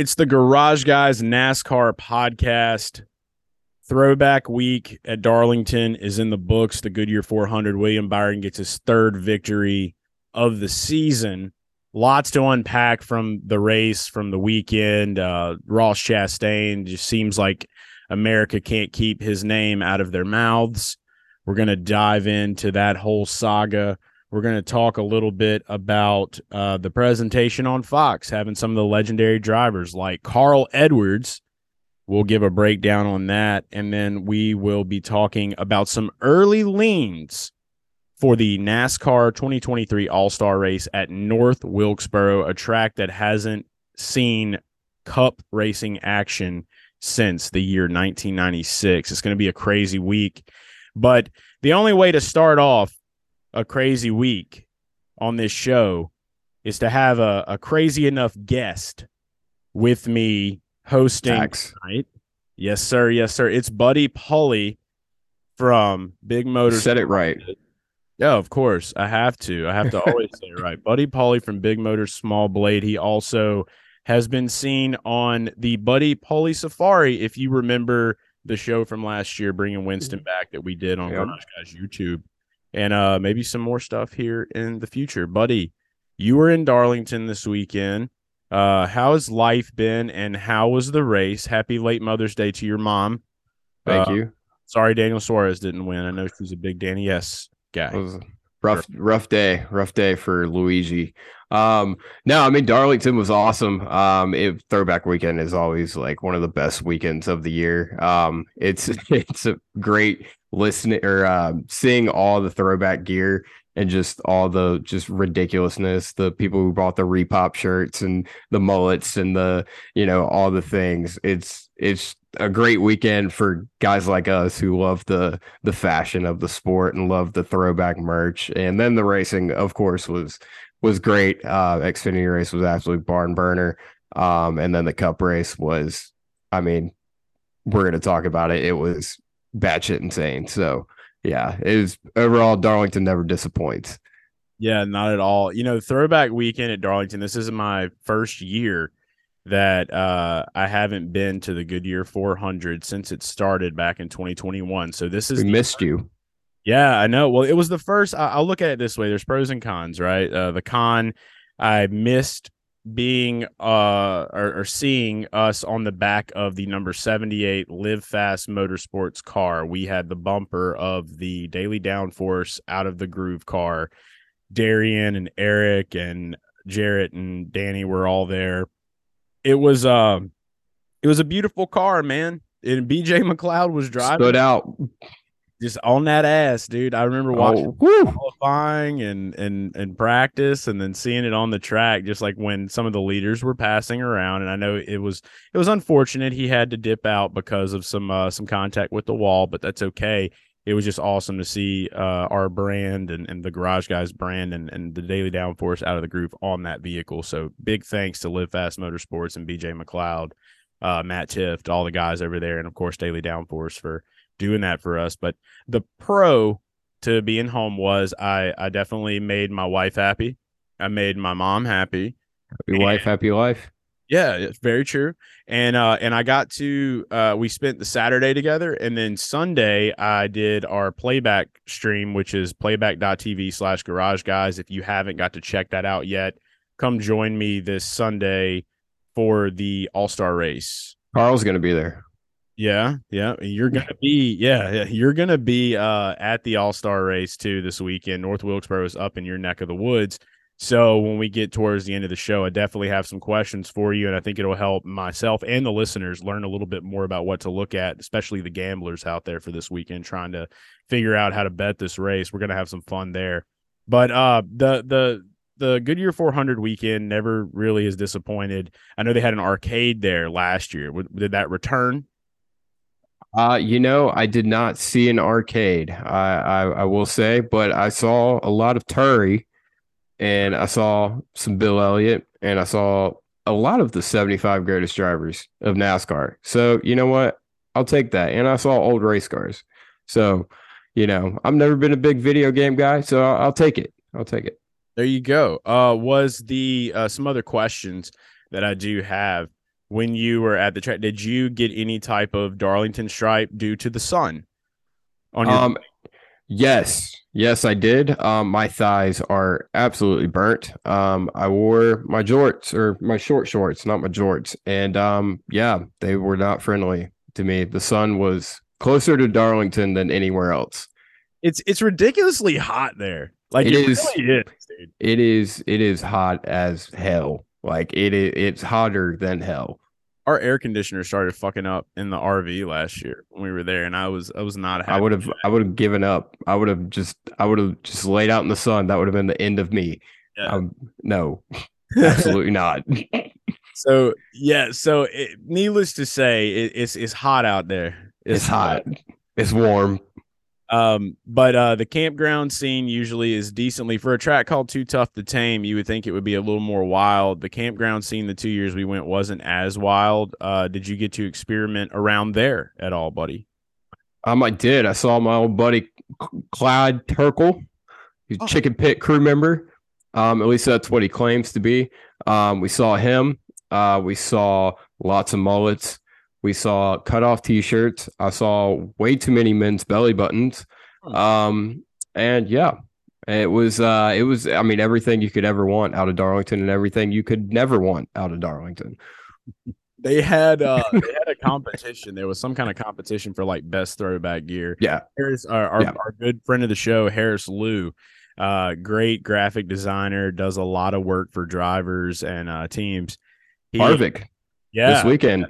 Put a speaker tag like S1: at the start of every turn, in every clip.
S1: It's the Garage Guys NASCAR podcast. Throwback week at Darlington is in the books. The Goodyear 400. William Byron gets his third victory of the season. Lots to unpack from the race, from the weekend. Uh, Ross Chastain just seems like America can't keep his name out of their mouths. We're going to dive into that whole saga. We're going to talk a little bit about uh, the presentation on Fox, having some of the legendary drivers like Carl Edwards. We'll give a breakdown on that. And then we will be talking about some early leans for the NASCAR 2023 All Star race at North Wilkesboro, a track that hasn't seen cup racing action since the year 1996. It's going to be a crazy week. But the only way to start off a crazy week on this show is to have a, a crazy enough guest with me hosting
S2: Facts.
S1: tonight. Yes, sir. Yes, sir. It's Buddy Pulley from Big Motors.
S2: said it right.
S1: Yeah, of course. I have to. I have to always say it right. Buddy Pulley from Big Motors Small Blade. He also has been seen on the Buddy Pulley Safari. If you remember the show from last year, bringing Winston mm-hmm. back that we did on
S2: Yep.
S1: Garage Guys YouTube, and uh, maybe some more stuff here in the future. Buddy, you were in Darlington this weekend. Uh, how has life been, and how was the race? Happy late Mother's Day to your mom.
S2: Thank
S1: Uh,
S2: you.
S1: Sorry, Daniel Suarez didn't win. I know she's a big Danny S guy.
S2: It was a rough, rough day, rough day for Luigi. Um, no, I mean Darlington was awesome. Um, it, throwback weekend is always like one of the best weekends of the year. Um, it's it's a great listening or um, seeing all the throwback gear and just all the just ridiculousness. The people who bought the repop shirts and the mullets and the you know all the things. It's it's a great weekend for guys like us who love the the fashion of the sport and love the throwback merch. And then the racing, of course, was was great. Uh Xfinity race was absolute barn burner. Um, and then the cup race was, I mean, we're gonna talk about it. It was batshit insane. So yeah, it was overall Darlington never disappoints.
S1: Yeah, not at all. You know, throwback weekend at Darlington. This is my first year that uh, I haven't been to the Goodyear 400 since it started back in 2021. So this is
S2: We missed you.
S1: yeah, I know. Well, it was the first. I, I'll look at it this way: there's pros and cons, right? Uh, the con, I missed being uh or, or seeing us on the back of the number 78 live fast motorsports car. We had the bumper of the daily downforce out of the groove car. Darian and eric and jarrett and danny were all there. It was um it was a beautiful car man. And bj mcleod was driving
S2: Stood out.
S1: Just on that ass, dude. I remember watching
S2: Oh,
S1: qualifying and and and practice, and then seeing it on the track. Just like when some of the leaders were passing around, and I know it was it was unfortunate he had to dip out because of some uh, some contact with the wall, but that's okay. It was just awesome to see uh, our brand and, and the Garage Guys brand and, and the Daily Downforce out of the groove on that vehicle. So big thanks to Live Fast Motorsports and BJ McLeod, uh, Matt Tifft, all the guys over there, and of course Daily Downforce for doing that for us. But the pro to being home was I I definitely made my wife happy. I made my mom happy.
S2: Happy wife, happy life.
S1: Yeah, it's very true. And uh and I got to uh we spent the Saturday together and then Sunday I did our playback stream, which is playback.tv slash garage guys. If you haven't got to check that out yet, come join me this Sunday for the all-star race.
S2: Carl's gonna be there.
S1: Yeah, yeah. You're gonna be yeah, yeah, you're gonna be uh at the All Star race too this weekend. North Wilkesboro is up in your neck of the woods. So when we get towards the end of the show, I definitely have some questions for you, and I think it'll help myself and the listeners learn a little bit more about what to look at, especially the gamblers out there for this weekend trying to figure out how to bet this race. We're gonna have some fun there. But uh the the the Goodyear 400 weekend never really is disappointed. I know they had an arcade there last year. Did that return?
S2: Uh, you know, I did not see an arcade. I, I I will say, but I saw a lot of Terry, and I saw some Bill Elliott, and I saw a lot of the 75 greatest drivers of NASCAR. So you know what? I'll take that. And I saw old race cars. So, you know, I've never been a big video game guy, so I'll, I'll take it. I'll take it.
S1: There you go. Uh, was the uh, some other questions that I do have when you were at the track. Did you get any type of Darlington stripe due to the sun?
S2: On your um, yes, yes, I did. Um, my thighs are absolutely burnt. Um, I wore my jorts or my short shorts, not my jorts, and um, yeah, they were not friendly to me. The sun was closer to Darlington than anywhere else.
S1: It's it's ridiculously hot there. Like it, it is, really is
S2: It is it is hot as hell. Like it is it's hotter than hell.
S1: Our air conditioner started fucking up in the RV last year when we were there, and I was I was not.
S2: I would have I would have given up. I would have just I would have just laid out in the sun. That would have been the end of me. Yeah. Um, no, absolutely not.
S1: So yeah, so it, needless to say, it, it's it's hot out there.
S2: It's, it's hot. hot. It's warm.
S1: Um, but uh, the campground scene usually is decently for a track called Too Tough to Tame. You would think it would be a little more wild. The campground scene the two years we went wasn't as wild. Uh, did you get to experiment around there at all, buddy?
S2: Um, I did. I saw my old buddy Clyde Turkle, he's oh. Chicken Pit crew member. Um, at least that's what he claims to be. Um, we saw him. Uh, we saw lots of mullets. We saw cut off t-shirts. I saw way too many men's belly buttons. Um, and yeah, it was uh it was I mean everything you could ever want out of Darlington and everything you could never want out of Darlington.
S1: They had uh they had a competition. There was some kind of competition for like best throwback gear.
S2: Yeah.
S1: Harris our our, yeah. our good friend of the show, Harris Lou, uh great graphic designer, does a lot of work for drivers and uh teams.
S2: He, Harvick. Yeah. This weekend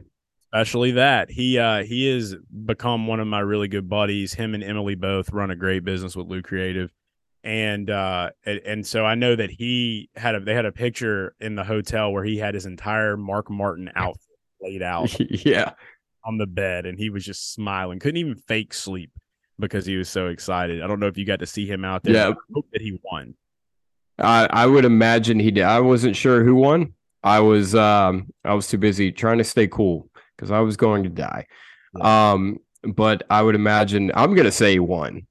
S1: especially that. He uh he has become one of my really good buddies. Him and emily both run a great business with lou creative. And uh and, and, so i know that he had a they had a picture in the hotel where he had his entire mark martin outfit laid out
S2: yeah.
S1: on the bed and he was just smiling. Couldn't even fake sleep because he was so excited. I don't know if you got to see him out there
S2: yeah.
S1: I hope that he won.
S2: I, I would imagine he did. I wasn't sure who won. I was um i was too busy trying to stay cool because I was going to die. Yeah. Um, but I would imagine I'm gonna say one.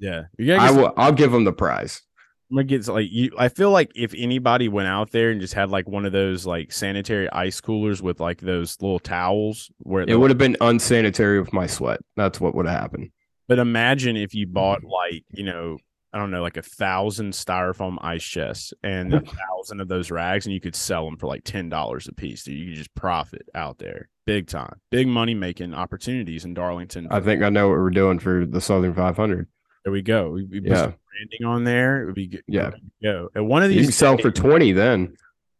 S1: Yeah,
S2: I will. I'll give him the prize.
S1: I'm gonna get like you. I feel like if anybody went out there and just had like one of those like sanitary ice coolers with like those little towels, where
S2: it would have been unsanitary with my sweat. That's what would have happened.
S1: But imagine if you bought like you know I don't know, like a thousand styrofoam ice chests and a thousand of those rags, and you could sell them for like ten dollars a piece. So you could just profit out there, big time, big money making opportunities in Darlington.
S2: I think I know what we're doing for the Southern 500.
S1: There we go. We, we
S2: yeah,
S1: branding on there. It would be good.
S2: Yeah,
S1: go. And one of these
S2: you can sell for twenty then.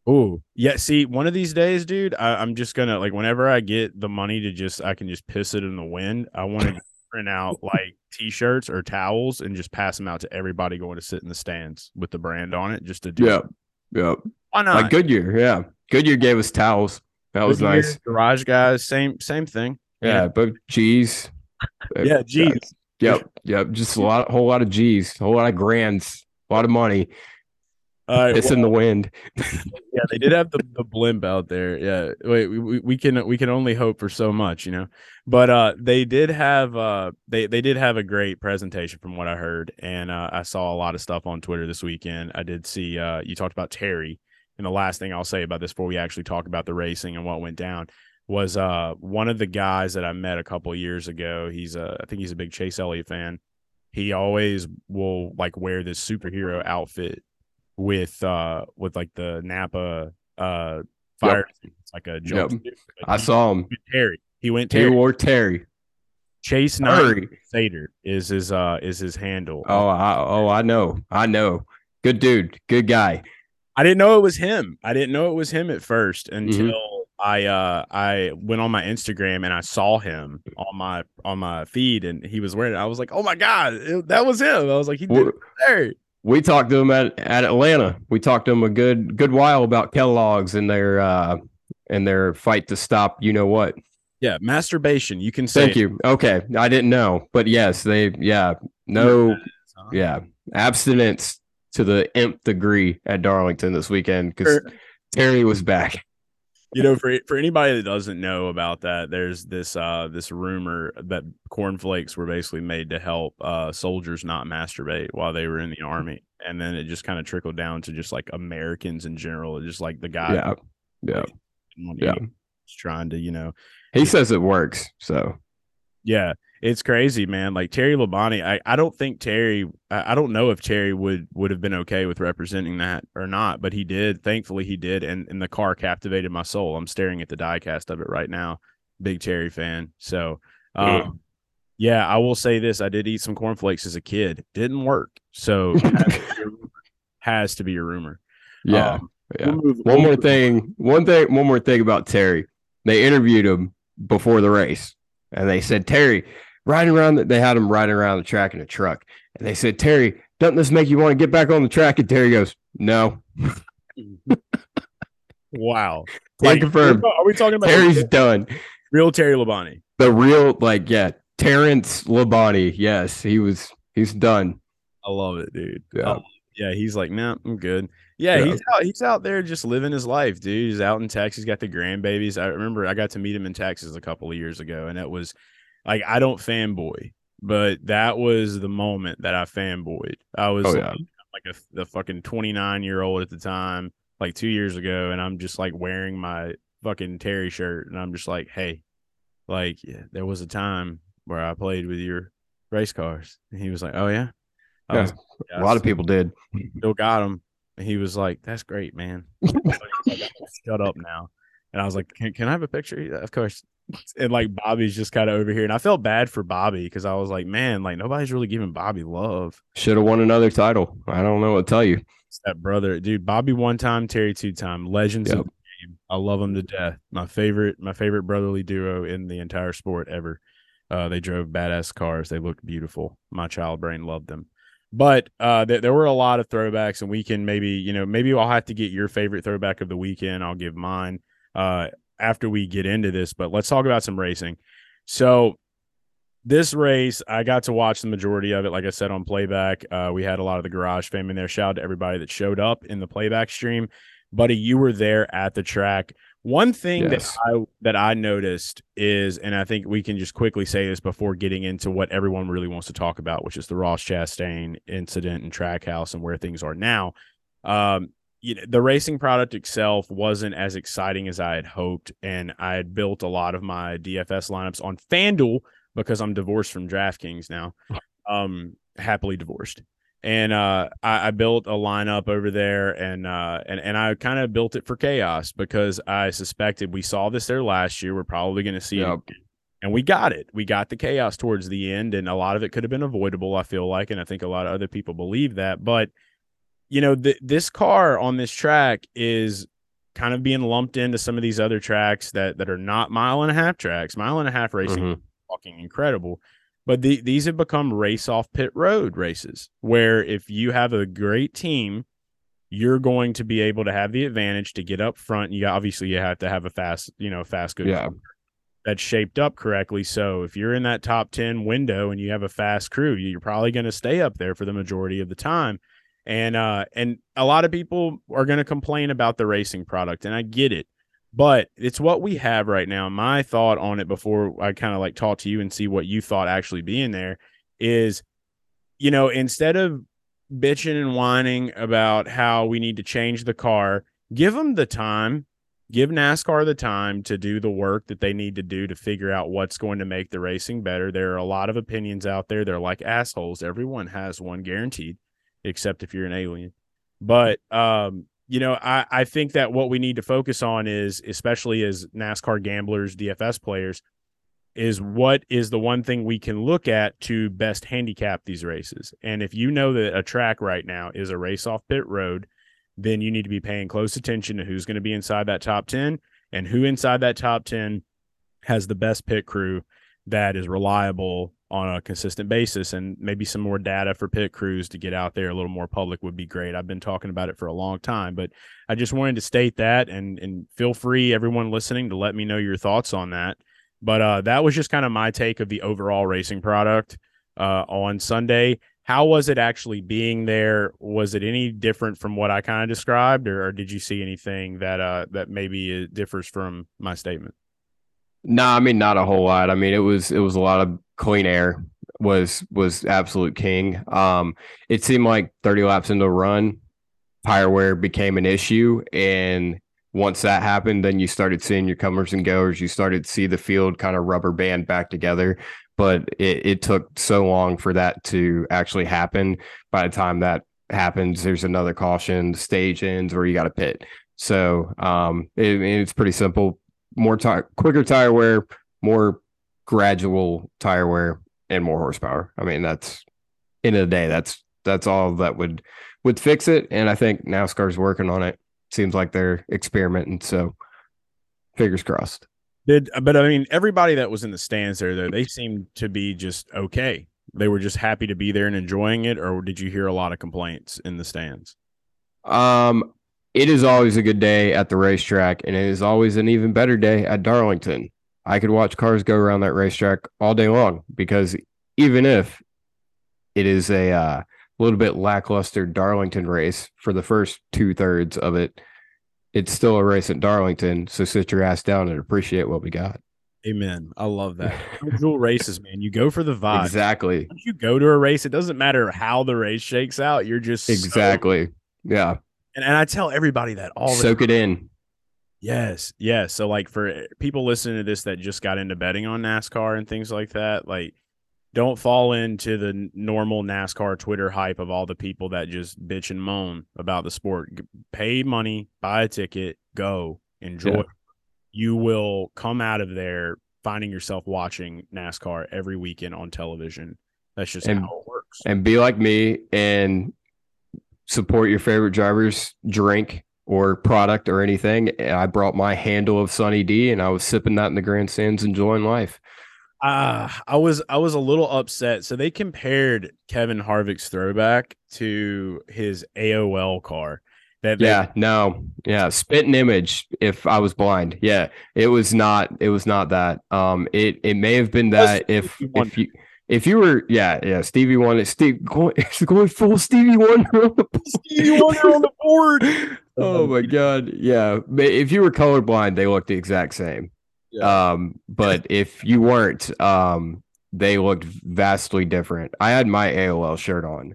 S1: Oh yeah. See, one of these days, dude, I, am just gonna like whenever I get the money to just, I can just piss it in the wind. I want to print out like t-shirts or towels and just pass them out to everybody going to sit in the stands with the brand on it just to do
S2: yeah yeah why not? Like goodyear yeah. Goodyear gave us towels. That was goodyear, nice.
S1: Garage guys same same thing.
S2: Yeah, yeah. but g's.
S1: Yeah g's.
S2: Yep yep just a lot whole lot of g's a whole lot of grands a lot of money all right, it's well, in the wind.
S1: yeah, they did have the, the blimp out there. Yeah, wait, we, we can we can only hope for so much, you know. But uh, they did have uh, they they did have a great presentation from what I heard, and uh, I saw a lot of stuff on Twitter this weekend. I did see uh, you talked about Terry, and the last thing I'll say about this before we actually talk about the racing and what went down was uh one of the guys that I met a couple years ago. He's a I think he's a big Chase Elliott fan. He always will like wear this superhero outfit with uh with like the Napa uh fire yep. like a jump.
S2: Yep. I saw him.
S1: Terry. He went Terry.
S2: He wore Terry.
S1: Chase Nine Sater is his uh is his handle.
S2: Oh, I, oh, I know, I know. Good dude, good guy.
S1: I didn't know it was him. I didn't know it was him at first until mm-hmm. I uh I went on my Instagram and I saw him on my on my feed and he was wearing it. I was like, oh my god, it, that was him. I was like, he did Terry
S2: we talked to them at, at Atlanta. We talked to them a good good while about Kellogg's and their uh and their fight to stop you know what.
S1: Yeah, masturbation. You can say
S2: Thank you. Okay. I didn't know. But yes, they yeah, no yeah. Abstinence to the nth degree at Darlington this weekend because Terry was back
S1: you know, for for anybody that doesn't know about that, there's this uh this rumor that cornflakes were basically made to help uh soldiers not masturbate while they were in the army, and then it just kind of trickled down to just like Americans in general, just like the guy.
S2: Yeah, yeah, yeah.
S1: trying to, you know,
S2: he says it works. So
S1: yeah, it's crazy, man. Like Terry Labonte, I, I don't think Terry, I, I don't know if Terry would would have been okay with representing that or not, but he did. Thankfully, he did, and and the car captivated my soul. I'm staring at the diecast of it right now. Big Terry fan. So, um, yeah, I will say this: I did eat some cornflakes as a kid. Didn't work, so has to be a rumor.
S2: Yeah. Um, yeah. We'll move, one we'll more thing. One thing. One more thing about Terry. They interviewed him before the race, and they said Terry riding around. The, they had him riding around the track in a truck, and they said Terry, doesn't this make you want to get back on the track? And Terry goes, No.
S1: wow.
S2: Like, confirmed.
S1: Are we talking about
S2: Terry's done?
S1: Real Terry Labonte.
S2: The real, like, yeah, Terrence Labonte. Yes, he was. He's done.
S1: I love it, dude. Yeah. Yeah, he's like, nah, I'm good. Yeah, yeah, he's out. He's out there just living his life, dude. He's out in Texas. He's got the grandbabies. I remember I got to meet him in Texas a couple of years ago, and it was like I don't fanboy, but that was the moment that I fanboyed. I was oh, yeah. like, like a the fucking 29 year old at the time, like two years ago, and I'm just like wearing my fucking Terry shirt, and I'm just like, hey, like yeah, there was a time where I played with your race cars, and he was like, oh yeah,
S2: yeah, was, yeah, a lot of people did.
S1: Still got him. And he was like, "That's great, man." like, Shut up now. And I was like, "Can, can I have a picture?" Of course. And like Bobby's just kind of over here, and I felt bad for Bobby because I was like, "Man, like nobody's really giving Bobby love."
S2: Should have won another title. I don't know what to tell you.
S1: It's that brother, dude. Bobby one time, Terry two time. Legends yep. of the game. I love them to death. My favorite, my favorite brotherly duo in the entire sport ever. Uh, they drove badass cars. They looked beautiful. My child brain loved them. But uh, th- there were a lot of throwbacks, and we can maybe, you know, maybe I'll have to get your favorite throwback of the weekend. I'll give mine uh, after we get into this. But let's talk about some racing. So this race, I got to watch the majority of it. Like I said on playback, uh, we had a lot of the garage fam in there. Shout out to everybody that showed up in the playback stream. Buddy, you were there at the track. One thing yes. that I that I noticed is, and I think we can just quickly say this before getting into what everyone really wants to talk about, which is the Ross Chastain incident and Trackhouse and where things are now. Um, you know, the racing product itself wasn't as exciting as I had hoped, and I had built a lot of my DFS lineups on FanDuel because I'm divorced from DraftKings now, um, happily divorced and uh, I, I, built a lineup over there, and uh, and and I kind of built it for chaos because I suspected we saw this there last year. We're probably going to see yep. it, and we got it. We got the chaos towards the end, and a lot of it could have been avoidable. I feel like, and I think a lot of other people believe that. But you know, th- this car on this track is kind of being lumped into some of these other tracks that that are not mile and a half tracks. Mile and a half racing, mm-hmm. fucking incredible but the, these have become race off pit road races where if you have a great team, you're going to be able to have the advantage to get up front. You obviously you have to have a fast, you know, fast good
S2: yeah.
S1: that's shaped up correctly. So if you're in that top 10 window and you have a fast crew, you're probably going to stay up there for the majority of the time. And uh and a lot of people are going to complain about the racing product and I get it but it's what we have right now. My thought on it before I kind of like talk to you and see what you thought actually being there is, you know, instead of bitching and whining about how we need to change the car, give them the time, give NASCAR the time to do the work that they need to do to figure out what's going to make the racing better. There are a lot of opinions out there. They're like assholes. Everyone has one guaranteed, except if you're an alien. But um, you know, I, I think that what we need to focus on is, especially as NASCAR gamblers, DFS players, is what is the one thing we can look at to best handicap these races. And if you know that a track right now is a race off pit road, then you need to be paying close attention to who's going to be inside that top 10 and who inside that top 10 has the best pit crew that is reliable on a consistent basis and maybe some more data for pit crews to get out there a little more public would be great. I've been talking about it for a long time, but I just wanted to state that and and feel free everyone listening to let me know your thoughts on that. But uh, that was just kind of my take of the overall racing product uh, on Sunday. How was it actually being there? Was it any different from what I kind of described, or, or, did you see anything that uh, that maybe differs from my statement?
S2: No, I mean not a whole lot. I mean it was it was a lot of clean air was was absolute king. Um, it seemed like 30 laps into the run, tire wear became an issue, and once that happened, then you started seeing your comers and goers. You started to see the field kind of rubber band back together. But it, it took so long for that to actually happen. By the time that happens, there's another caution, stage ends, or you got a pit. So um, it, it's pretty simple. More tire, quicker tire wear, more gradual tire wear, and more horsepower. I mean, that's end of the day. That's that's all that would would fix it. And I think NASCAR's working on it. Seems like they're experimenting. So fingers crossed.
S1: Did but I mean everybody that was in the stands there though they seemed to be just okay. They were just happy to be there and enjoying it, or did you hear a lot of complaints in the stands?
S2: Um, it is always a good day at the racetrack, and it is always an even better day at Darlington. I could watch cars go around that racetrack all day long because even if it is a uh, little bit lackluster Darlington race for the first two thirds of it, it's still a race at Darlington. So sit your ass down and appreciate what we got.
S1: Amen. I love that. Dual races, man. You go for the vibe.
S2: Exactly.
S1: Once you go to a race, it doesn't matter how the race shakes out. You're just
S2: exactly. So, yeah.
S1: And and I tell everybody that all
S2: soak it in.
S1: Yes, yes. So like for people listening to this that just got into betting on NASCAR and things like that, like don't fall into the normal NASCAR Twitter hype of all the people that just bitch and moan about the sport. Pay money, buy a ticket, go, enjoy. Yeah. You will come out of there finding yourself watching NASCAR every weekend on television. That's just and, how it works.
S2: And be like me and support your favorite driver's drink or product or anything. I brought my handle of Sunny D and I was sipping that in the grandstands, enjoying life.
S1: Uh, I was I was a little upset. So they compared Kevin Harvick's throwback to his AOL car.
S2: That they, yeah, no, yeah, spitting image. If I was blind, yeah, it was not. It was not that. Um, it it may have been that if if you if you were, yeah, yeah, Stevie Wonder, Steve going, it's going full Stevie Wonder on the
S1: Stevie Wonder on the board.
S2: oh my god, yeah. If you were colorblind, they looked the exact same. Yeah. Um, but if you weren't, um, they looked vastly different. I had my AOL shirt on,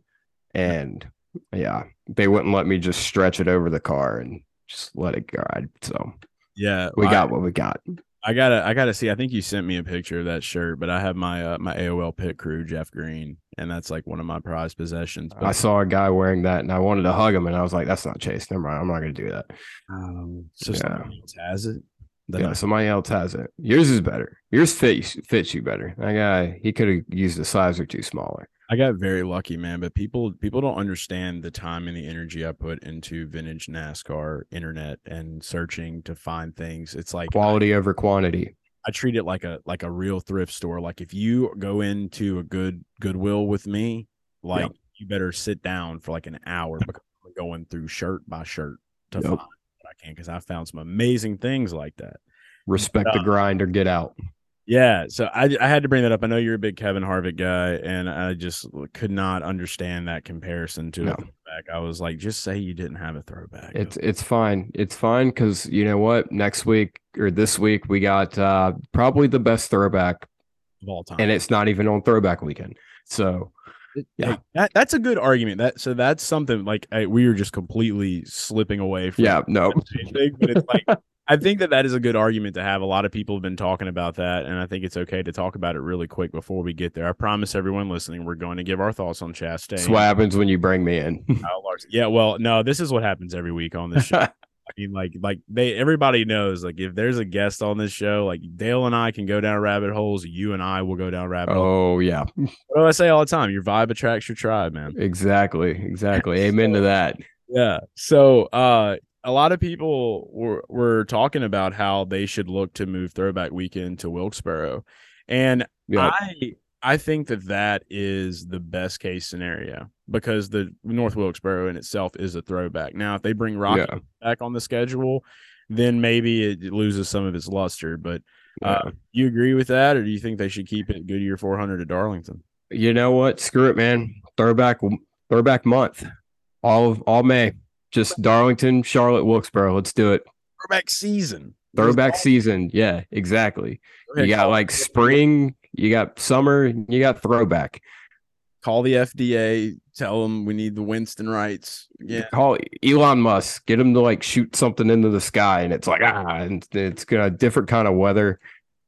S2: and yeah, they wouldn't let me just stretch it over the car and just let it ride. So
S1: yeah,
S2: we got what we got.
S1: I gotta, I gotta see. I think you sent me a picture of that shirt, but I have my uh, my AOL pit crew, Jeff Green, and that's like one of my prized possessions. But,
S2: I saw a guy wearing that, and I wanted to hug him, and I was like, "That's not Chase. Never mind. I'm not gonna do that."
S1: Um, so yeah. somebody else has it.
S2: Yeah, I, somebody else has it. Yours is better. Yours fits fits you better. That guy, he could have used a size or two smaller.
S1: I got very lucky, man. But people people don't understand the time and the energy I put into vintage NASCAR internet and searching to find things. It's like
S2: quality I, over quantity.
S1: I treat it like a like a real thrift store. Like if you go into a good Goodwill with me, like yep. you better sit down for like an hour because I'm going through shirt by shirt to yep. find what I can because I found some amazing things like that.
S2: Respect but, uh, the grind or get out.
S1: Yeah, so I, I had to bring that up. I know you're a big Kevin Harvick guy, and I just could not understand that comparison to no. a throwback. I was like, just say you didn't have a throwback.
S2: It's it's fine. It's fine because you know what? Next week or this week we got uh, probably the best throwback
S1: of all time,
S2: and it's not even on throwback weekend. So
S1: yeah, that, that's a good argument. That so that's something like I, we are just completely slipping away from.
S2: Yeah, no,
S1: but it's like I think that that is a good argument to have. A lot of people have been talking about that, and I think it's okay to talk about it really quick before we get there. I promise everyone listening, we're going to give our thoughts on Chastain.
S2: That's what happens when you bring me in.
S1: yeah, well, no, this is what happens every week on this show. I mean, like, like they everybody knows, like, if there's a guest on this show, like Dale and I can go down rabbit holes. You and I will go down rabbit.
S2: Oh
S1: holes.
S2: yeah.
S1: What do I say all the time? Your vibe attracts your tribe, man.
S2: Exactly, exactly. Amen so, to that.
S1: Yeah. So, uh, a lot of people were were talking about how they should look to move Throwback Weekend to Wilkesboro, and I I think that that is the best case scenario because the North Wilkesboro in itself is a throwback. Now, if they bring Rocky yeah. back on the schedule, then maybe it loses some of its luster. But uh, yeah. you agree with that, or do you think they should keep it Goodyear 400 at Darlington?
S2: You know what? Screw it, man. Throwback, throwback month, all of all May. Just Darlington, Charlotte, Wilkesboro. Let's do it.
S1: Throwback season.
S2: Throwback season. Yeah, exactly. You got like spring, you got summer, you got throwback.
S1: Call the FDA, Tell them we need the Winston rights. Yeah.
S2: Call Elon Musk, get him to like shoot something into the sky, and it's like ah, and it's got a different kind of weather.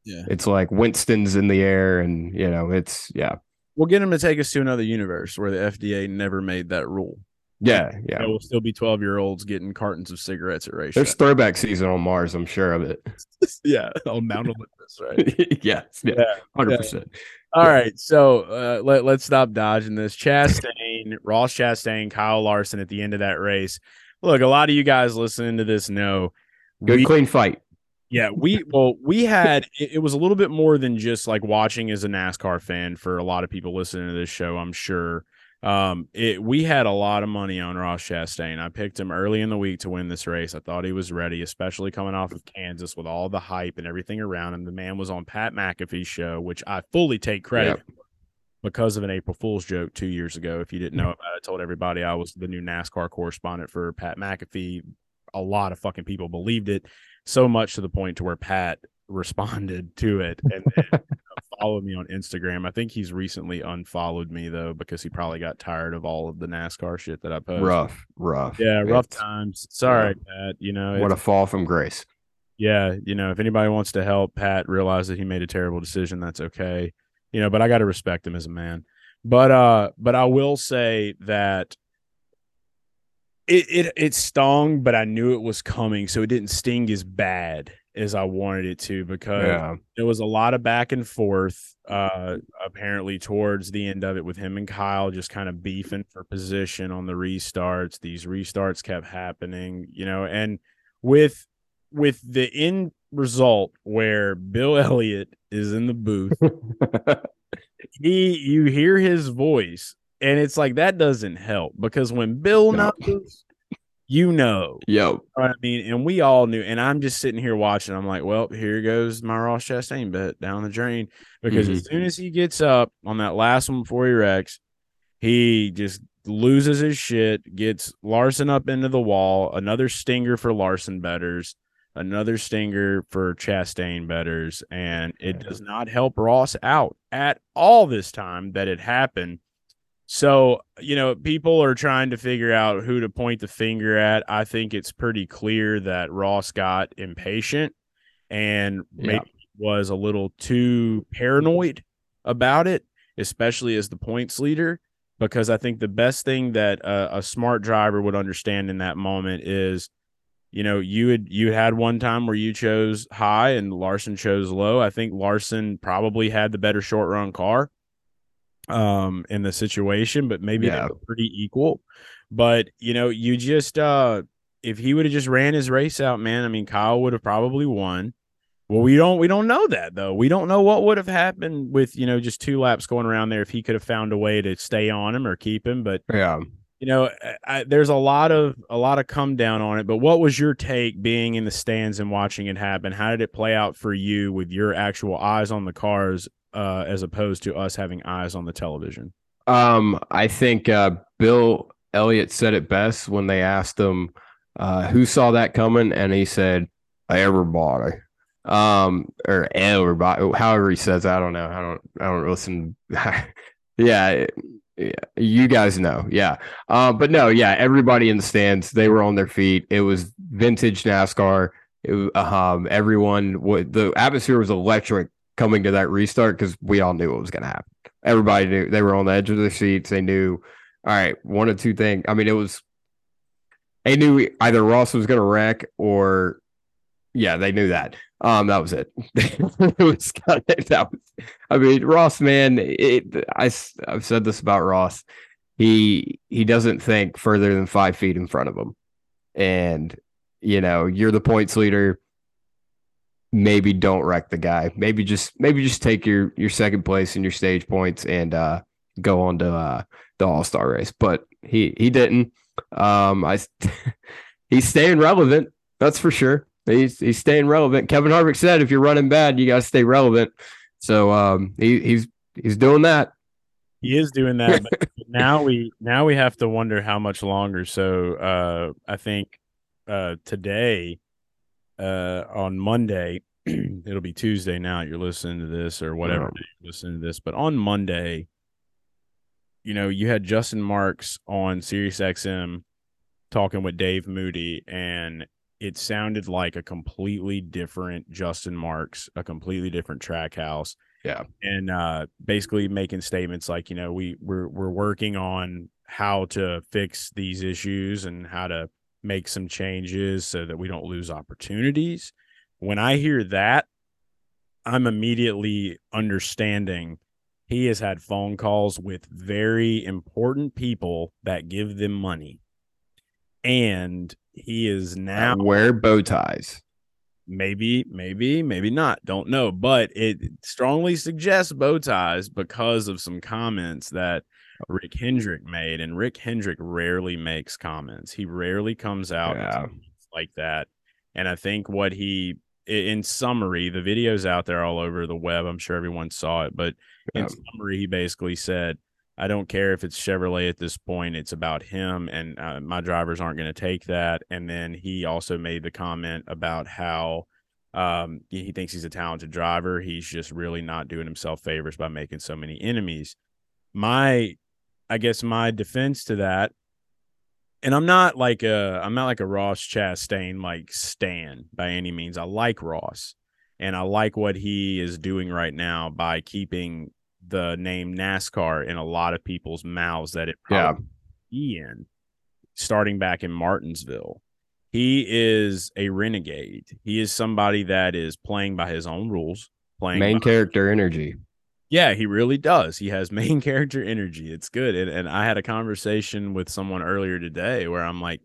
S1: Yeah.
S2: It's like Winston's in the air, and you know, it's yeah,
S1: We'll get him to take us to another universe where the FDA never made that rule.
S2: Yeah, yeah.
S1: There will still be 12 year olds getting cartons of cigarettes at race.
S2: There's throwback season on Mars, I'm sure of it.
S1: yeah, on Mount Olympus, right?
S2: yes, yeah,
S1: Yeah,
S2: hundred percent.
S1: All right, so uh, let let's stop dodging this. Chastain, Ross Chastain, Kyle Larson at the end of that race. Look, a lot of you guys listening to this know
S2: Good
S1: we-
S2: clean fight.
S1: Yeah, we well, we had it, it was a little bit more than just like watching as a NASCAR fan for a lot of people listening to this show, I'm sure. Um, it we had a lot of money on Ross Chastain. I picked him early in the week to win this race. I thought he was ready, especially coming off of Kansas with all the hype and everything around him. The man was on Pat McAfee's show, which I fully take credit for because of an April Fool's joke two years ago. If you didn't know about it, I told everybody I was the new NASCAR correspondent for Pat McAfee. A lot of fucking people believed it so much to the point to where Pat responded to it and, and followed me on Instagram. I think he's recently unfollowed me though because he probably got tired of all of the NASCAR shit that I post.
S2: Rough, rough.
S1: Yeah, rough
S2: It's-
S1: times. Sorry, Pat. You know,
S2: What a fall from grace.
S1: yeah, you know, if anybody wants to help Pat realize that he made a terrible decision, that's okay. You know, but I got to respect him as a man. But uh but I will say that it it it stung, but I knew it was coming, so it didn't sting as bad as I wanted it to because
S2: Yeah,
S1: there was a lot of back and forth uh apparently towards the end of it with him and Kyle just kind of beefing for position on the restarts these restarts kept happening you know and with with the end result where Bill Elliott is in the booth he you hear his voice and it's like that doesn't help because when Bill
S2: No.
S1: knows you know
S2: yo,
S1: you know I mean? And we all knew. And I'm just sitting here watching. I'm like, well, here goes my Ross Chastain bet down the drain. Because as mm-hmm. soon as he gets up on that last one before he wrecks, he just loses his shit, gets Larson up into the wall. Another stinger for Larson betters, another stinger for Chastain betters. And it does not help Ross out at all this time that it happened. So, you know, people are trying to figure out who to point the finger at. I think it's pretty clear that Ross got impatient and
S2: Yeah.
S1: maybe was a little too paranoid about it, especially as the points leader. Because I think the best thing that a, a smart driver would understand in that moment is, you know, you had you had one time where you chose high and Larson chose low. I think Larson probably had the better short run car um in the situation, but maybe
S2: Yeah.
S1: were pretty equal. But you know, you just uh if he would have just ran his race out, man, I mean Kyle would have probably won. Well, we don't we don't know that though. We don't know what would have happened with, you know, just two laps going around there if he could have found a way to stay on him or keep him, but
S2: yeah.
S1: you know, I, there's a lot of a lot of come down on it. But what was your take being in the stands and watching it happen? How did it play out for you with your actual eyes on the cars, uh, as opposed to us having eyes on the television?
S2: Um, I think uh, Bill Elliott said it best when they asked him uh, who saw that coming, and he said everybody. Um, or everybody, however he says, I don't know. I don't, I don't listen. yeah, yeah, you guys know. Yeah. Uh, but no, yeah, everybody in the stands, they were on their feet. It was vintage NASCAR. It, um, everyone, what the atmosphere was electric coming to that restart because we all knew what was going to happen everybody knew they were on the edge of their seats. They knew, all right, one or two things. I mean, it was they knew either Ross was going to wreck or, yeah, they knew that. Um, that was it. it was that was. I mean, Ross, man, it. I I've said this about Ross. He he doesn't think further than five feet in front of him, and you know you're the points leader maybe don't wreck the guy. Maybe just maybe just take your your second place and your stage points and uh go on to uh the all-star race. But he he didn't. Um I he's staying relevant, that's for sure. He's he's staying relevant. Kevin Harvick said if you're running bad, you gotta stay relevant. So um he he's he's doing that.
S1: He is doing that. But now we now we have to wonder how much longer. So uh, I think uh, today uh, on Monday, it'll be Tuesday now. You're listening to this or whatever
S2: Yeah.
S1: you're listening to this, but on Monday, you know, you had Justin Marks on Sirius XM talking with Dave Moody, and it sounded like a completely different Justin Marks, a completely different Trackhouse.
S2: Yeah.
S1: And uh, basically making statements like, you know, we we're we're working on how to fix these issues and how to make some changes so that we don't lose opportunities. When I hear that, I'm immediately understanding he has had phone calls with very important people that give them money. And he is now
S2: wear bow ties.
S1: Maybe, maybe, maybe not. Don't know. But it strongly suggests bow ties because of some comments that Rick Hendrick made. And Rick Hendrick rarely makes comments. He rarely comes out
S2: yeah.
S1: like that. And I think what he in summary, the video's out there all over the web. I'm sure everyone saw it, but yeah. in summary, he basically said, I don't care if it's Chevrolet at this point. It's about him, and uh, my drivers aren't going to take that. And then he also made the comment about how um, he thinks he's a talented driver. He's just really not doing himself favors by making so many enemies. My, I guess, my defense to that and I'm not like a I'm not like a Ross Chastain like Stan by any means. I like Ross and I like what he is doing right now by keeping the name NASCAR in a lot of people's mouths that it
S2: probably
S1: yeah. be in starting back in Martinsville. He is a renegade. He is somebody that is playing by his own rules, playing
S2: main character energy.
S1: Yeah, he really does. He has main character energy. It's good. And, and I had a conversation with someone earlier today where I'm like,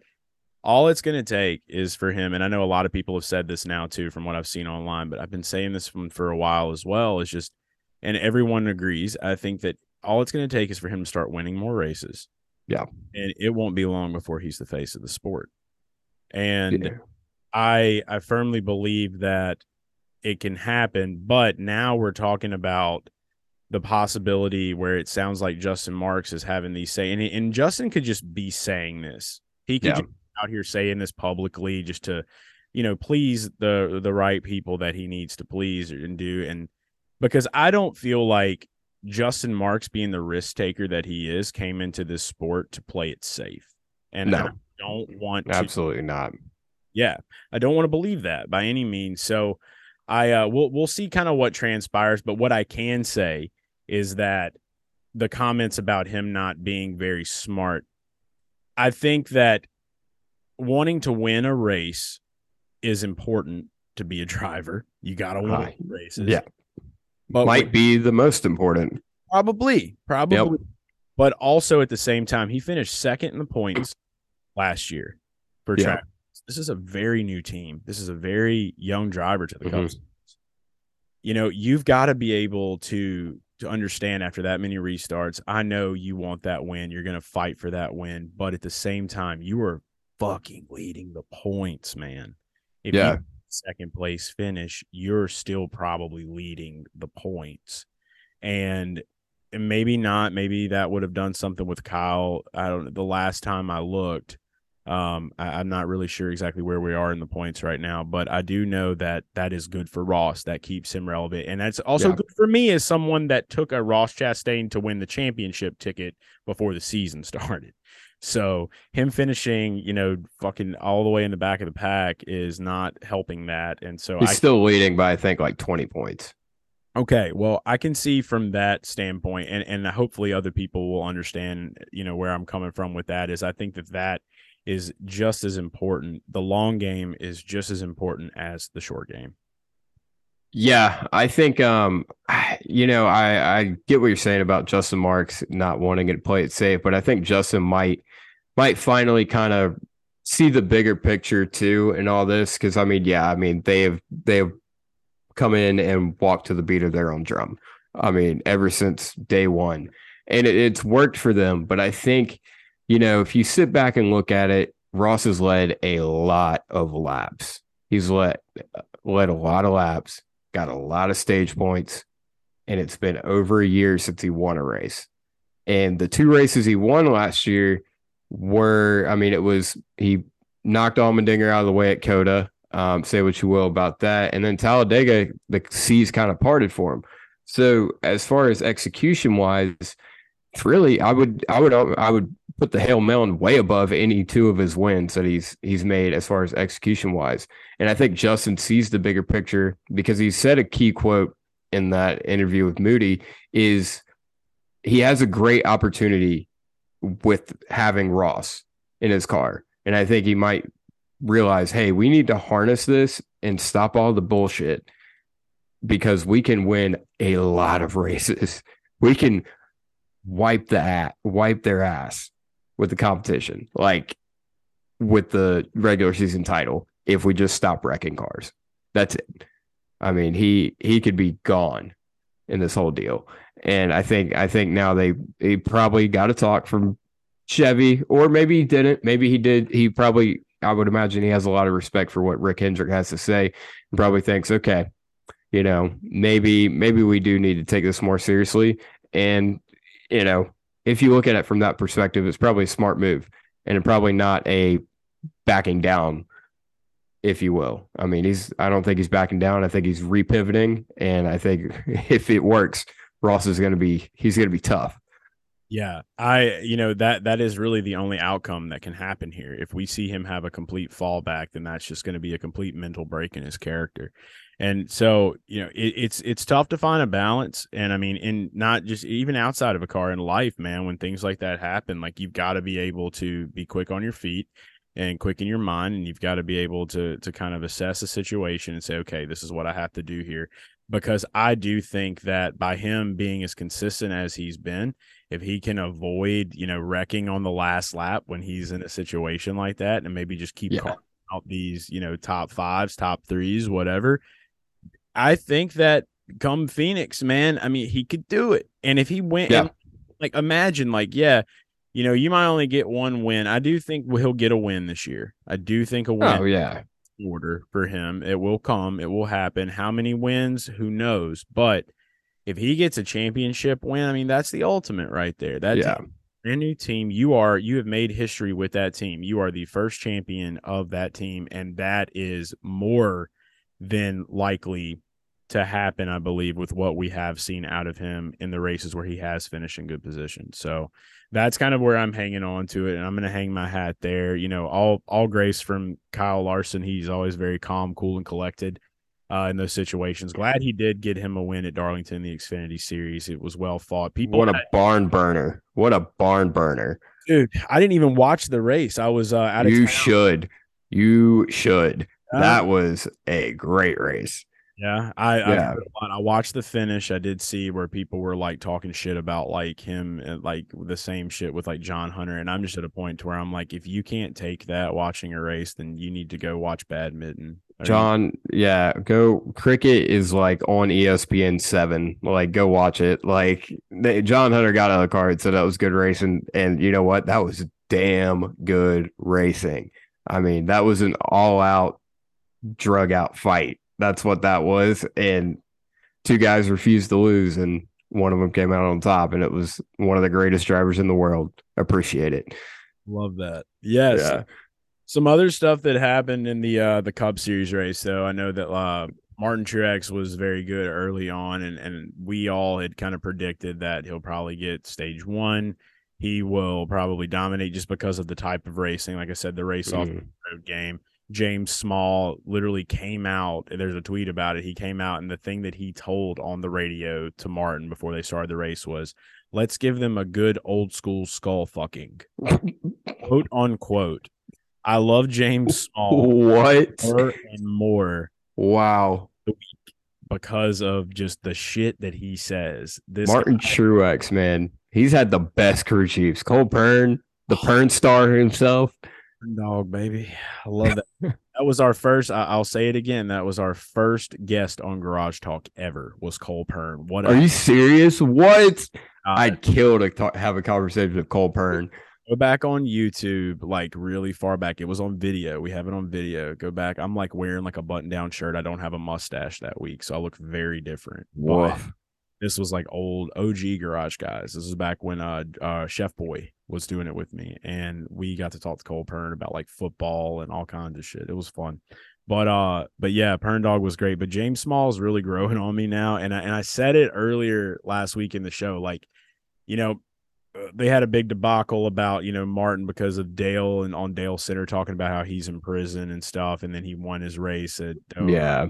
S1: all it's going to take is for him. And I know a lot of people have said this now too, from what I've seen online, but I've been saying this from, for a while as well. Is just, and everyone agrees. I think that all it's going to take is for him to start winning more races.
S2: Yeah.
S1: And it won't be long before he's the face of the sport. And yeah. I, I firmly believe that it can happen. But now we're talking about the possibility where it sounds like Justin Marks is having these say, and, and Justin could just be saying this. He could yeah. out here saying this publicly just to, you know, please the the right people that he needs to please and do. And because I don't feel like Justin Marks, being the risk taker that he is, came into this sport to play it safe. And
S2: no.
S1: I don't want
S2: absolutely not.
S1: Yeah, I don't want to believe that by any means. So I uh, we'll we'll see kind of what transpires. But what I can say is that the comments about him not being very smart. I think that wanting to win a race is important to be a driver. You got to win uh, races.
S2: Yeah. But might be the most important.
S1: Probably. Probably. Yep. But also at the same time, he finished second in the points last year for yeah. track. This is a very new team. This is a very young driver to the mm-hmm. Cubs. You know, you've got to be able to to understand after that many restarts. I know you want that win. You're going to fight for that win, but at the same time, you are fucking leading the points, man. If
S2: yeah.
S1: you second place finish, you're still probably leading the points. And maybe not, maybe that would have done something with Kyle. I don't know. The last time I looked, um, I, am not really sure exactly where we are in the points right now, but I do know that that is good for Ross. That keeps him relevant, and that's also yeah. good for me as someone that took a Ross Chastain to win the championship ticket before the season started. So him finishing, you know, fucking all the way in the back of the pack is not helping that, and so
S2: he's I, still leading by I think like 20 points.
S1: Okay, well, I can see from that standpoint, and and hopefully other people will understand, you know, where I'm coming from with that. Is I think that that is just as important. The long game is just as important as the short game.
S2: Yeah, I think um you know, I I get what you're saying about Justin Marks not wanting to play it safe, but I think Justin might might finally kind of see the bigger picture too in all this cuz I mean, yeah, I mean, they have they have come in and walked to the beat of their own drum. I mean, ever since day 1. And it, it's worked for them, but I think you know, if you sit back and look at it, Ross has led a lot of laps. He's led led a lot of laps, got a lot of stage points, and it's been over a year since he won a race. And the two races he won last year were, I mean, it was he knocked Allmendinger out of the way at COTA. Um, say what you will about that. And then Talladega, the seas kind of parted for him. So as far as execution wise, it's really I would I would I would put the Hail Melon way above any two of his wins that he's he's made as far as execution wise. And I think Justin sees the bigger picture because he said a key quote in that interview with Moody is he has a great opportunity with having Ross in his car. And I think he might realize, hey, we need to harness this and stop all the bullshit because we can win a lot of races. We can wipe the at, wipe their ass with the competition, like with the regular season title, if we just stop wrecking cars. That's it. I mean, he he could be gone in this whole deal. And I think I think now they he probably got a talk from Chevy, or maybe he didn't. Maybe he did. He probably I would imagine he has a lot of respect for what Rick Hendrick has to say and probably thinks, okay, you know, maybe maybe we do need to take this more seriously. And, you know, if you look at it from that perspective, it's probably a smart move and probably not a backing down, if you will. I mean, he's I don't think he's backing down. I think he's repivoting. And I think if it works, Ross is gonna be he's gonna be tough.
S1: Yeah, I you know that that is really the only outcome that can happen here. If we see him have a complete fallback, then that's just going to be a complete mental break in his character. And so, you know, it, it's it's tough to find a balance. And I mean, in not just even outside of a car in life, man, when things like that happen, like you've got to be able to be quick on your feet and quick in your mind, and you've got to be able to to kind of assess the situation and say, okay, this is what I have to do here. Because I do think that by him being as consistent as he's been, if he can avoid, you know, wrecking on the last lap when he's in a situation like that and maybe just keep yeah. out these, you know, top fives, top threes, whatever. I think that come Phoenix, man, I mean, he could do it. And if he went, yeah. and, like, imagine, like, yeah, you know, you might only get one win. I do think he'll get a win this year. I do think a oh, win.
S2: Oh, yeah.
S1: Order for him. It will come. It will happen. How many wins? Who knows? But if he gets a championship win, I mean, that's the ultimate right there. That yeah. Team, brand new team. You are you have made history with that team. You are the first champion of that team, and that is more than likely to happen, I believe, with what we have seen out of him in the races where he has finished in good position. So that's kind of where I'm hanging on to it, and I'm going to hang my hat there. You know, all all grace from Kyle Larson. He's always very calm, cool, and collected uh, in those situations. Glad he did get him a win at Darlington in the Xfinity Series. It was well fought.
S2: People, what a had, barn burner! What a barn burner,
S1: dude! I didn't even watch the race. I was uh, out
S2: of. You town. should. You should. Uh, that was a great race.
S1: Yeah, I yeah. I, I, watched the finish. I did see where people were like talking shit about like him and like the same shit with like John Hunter, and I'm just at a point to where I'm like, if you can't take that watching a race, then you need to go watch badminton.
S2: John, yeah, go. Cricket is like on ESPN seven. Like, go watch it. Like, they, John Hunter got out of the car and said that was good racing, and you know what? That was damn good racing. I mean, that was an all out drug out fight that's what that was. And two guys refused to lose, and one of them came out on top, and it was one of the greatest drivers in the world. Appreciate it.
S1: Love that. Yes. Yeah. Some other stuff that happened in the uh the Cup Series race, though. I know that uh Martin Truex was very good early on, and and we all had kind of predicted that he'll probably get stage one. He will probably dominate just because of the type of racing. Like I said, the race mm. off the road game. James Small literally came out. There's a tweet about it. He came out, and the thing that he told on the radio to Martin before they started the race was, "Let's give them a good old school skull fucking," quote unquote. I love James Small.
S2: What
S1: more and more?
S2: Wow.
S1: Because of just the shit that he says.
S2: This Martin guy, Truex, man, he's had the best crew chiefs. Cole Pearn, the oh. Pearn star himself.
S1: Dog, baby. I love that. that was our first. I, will say it again. That was our first guest on Garage Talk ever. Was Cole Pearn.
S2: What? Are you serious? What? Uh, I'd kill to talk, have a conversation with Cole Pearn.
S1: Go back on YouTube, like really far back. It was on video. We have it on video. Go back. I'm like wearing like a button down shirt. I don't have a mustache that week, so I look very different.
S2: Woof.
S1: This was like old OG garage guys. This was back when uh, uh Chef Boy was doing it with me, and we got to talk to Cole Pearn about like football and all kinds of shit. It was fun. But uh, but yeah, Pearn Dog was great. But James Small is really growing on me now, and I, and I said it earlier last week in the show. Like, you know, they had a big debacle about you know Martin because of Dale and on Dale Center talking about how he's in prison and stuff, and then he won his race at Dover.
S2: Yeah.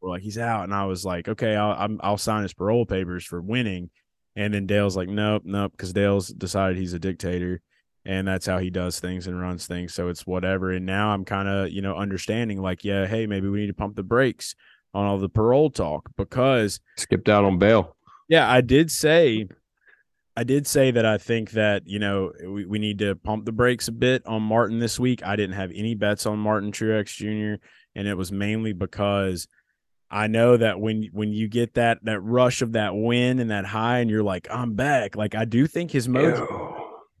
S1: We're like he's out, and I was like, okay, I'll I'm, I'll sign his parole papers for winning, and then Dale's like, nope, nope, because Dale's decided he's a dictator, and that's how he does things and runs things, so it's whatever. And now I'm kind of you know understanding like, yeah, hey, maybe we need to pump the brakes on all the parole talk because
S2: Skipped out on bail.
S1: yeah, I did say, I did say that I think that you know we, we need to pump the brakes a bit on Martin this week. I didn't have any bets on Martin Truex Jr. and it was mainly because I know that when when you get that that rush of that win and that high, and you're like, I'm back. Like I do think his mojo,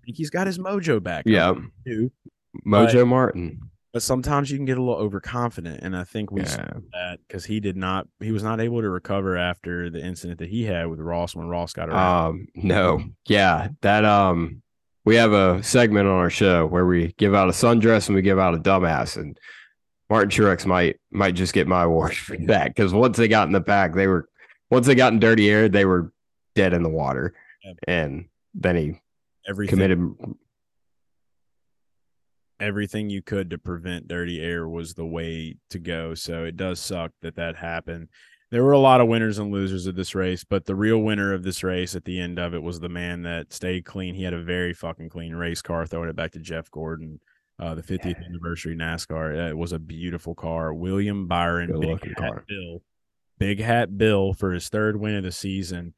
S1: think he's got his mojo back.
S2: Yeah. Mojo Martin.
S1: But sometimes you can get a little overconfident, and I think we saw
S2: Yeah.
S1: that because he did not, he was not able to recover after the incident that he had with Ross when Ross got around.
S2: Um, no. Yeah. That um we have a segment on our show where we give out a sundress and we give out a dumbass. And Martin Truex might might just get my award for that. Because once they got in the pack, they were once they got in dirty air, they were dead in the water.
S1: Yep.
S2: And then he
S1: everything
S2: committed
S1: everything you could to prevent dirty air was the way to go. So it does suck that that happened. There were a lot of winners and losers of this race, but the real winner of this race at the end of it was the man that stayed clean. He had a very fucking clean race car, throwing it back to Jeff Gordon. Uh, the 50th anniversary NASCAR. It was a beautiful car. William Byron, Big Hat
S2: car.
S1: Bill, Big Hat Bill for his third win of the season.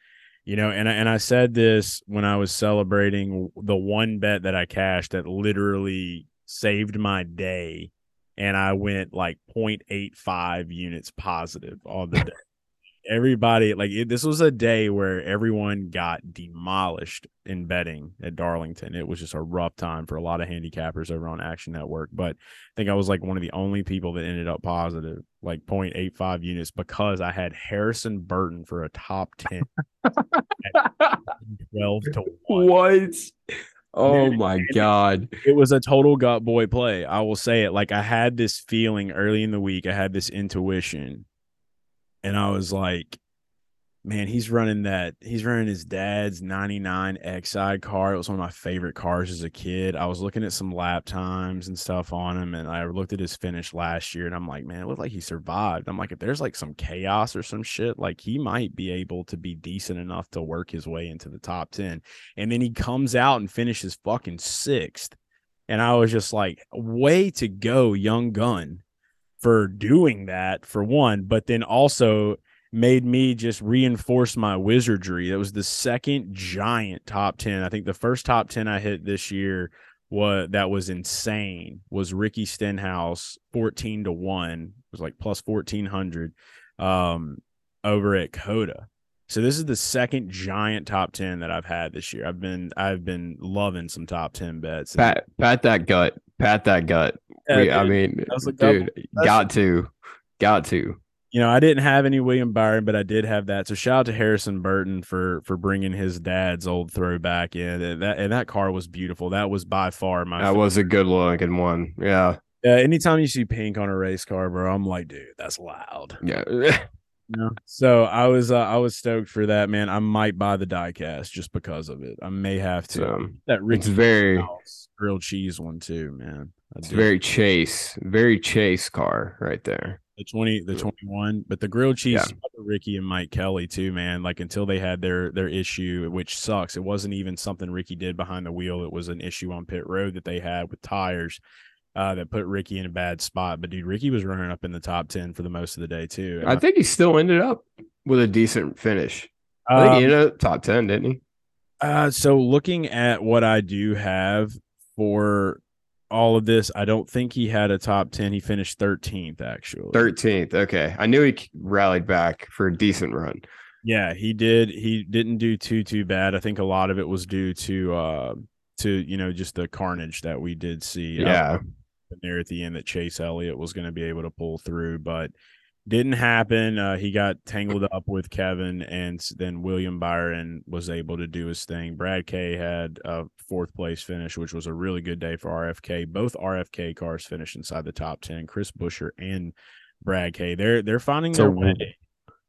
S1: You know, and I- and I said this when I was celebrating the one bet that I cashed that literally saved my day, and I went like 0.85 units positive on the day. Everybody like it, this was a day where everyone got demolished in betting at Darlington. It was just a rough time for a lot of handicappers over on Action Network. But I think I was like one of the only people that ended up positive, like 0.85 units, because I had Harrison Burton for a top 10 12 to 1.
S2: What? Oh my god.
S1: It was a total gut boy play. I will say it. Like I had this feeling early in the week. I had this intuition, and I was like, "Man, he's running that. He's running his dad's '99 Exide car. It was one of my favorite cars as a kid. I was looking at some lap times and stuff on him, and I looked at his finish last year, and I'm like, man, it looked like he survived. I'm like, if there's like some chaos or some shit, like he might be able to be decent enough to work his way into the top ten. And then he comes out and finishes fucking sixth. And I was just like, way to go, young gun, for doing that, for one, but then also made me just reinforce my wizardry. That was the second giant top 10. I think the first top 10 I hit this year was that was insane was Ricky Stenhouse 14 to 1. It was like plus 1400 um over at Coda. So this is the second giant top 10 that I've had this year. I've been I've been loving some top 10 bets.
S2: Pat pat that gut. Pat that gut.
S1: Yeah,
S2: We- I mean,
S1: was a double-
S2: dude, got to. Got to.
S1: you know, I didn't have any William Byron, but I did have that. So shout out to Harrison Burton for for bringing his dad's old throwback in. And that and that car was beautiful. That was by far my.
S2: That was a good looking one. Yeah.
S1: Uh, anytime you see pink on a race car, bro, I'm like, dude, that's loud.
S2: Yeah.
S1: Know? So I was uh, I was stoked for that, man. I might buy the diecast just because of it. I may have to.
S2: So,
S1: that
S2: it's very
S1: House grilled cheese one too, man. I
S2: it's
S1: do.
S2: very chase. Very chase car right there.
S1: the 20 the 21 but the grilled cheese
S2: Yeah.
S1: shout out to ricky and mike kelley too man like until they had their their issue which sucks it wasn't even something ricky did behind the wheel it was an issue on pit road that they had with tires uh that put ricky in a bad spot but dude ricky was running up in the top 10 for the most of the day too
S2: I think he still ended up with a decent finish. I think
S1: Um,
S2: he ended up top 10, didn't he?
S1: Uh, so looking at what I do have for all of this, I don't think he had a top 10. He finished 13th, actually.
S2: 13th. Okay. I knew he rallied back for a decent run.
S1: Yeah, he did. He didn't do too too bad. I think a lot of it was due to uh to you know just the carnage that we did see. I
S2: Yeah.
S1: There at the end that Chase Elliott was going to be able to pull through, but didn't happen. Uh, he got tangled up with Kevin, and then William Byron was able to do his thing. Brad K had a fourth place finish, which was a really good day for RFK. Both RFK cars finished inside the top ten. Chris Buescher and Brad K. They're they're finding
S2: So
S1: their way.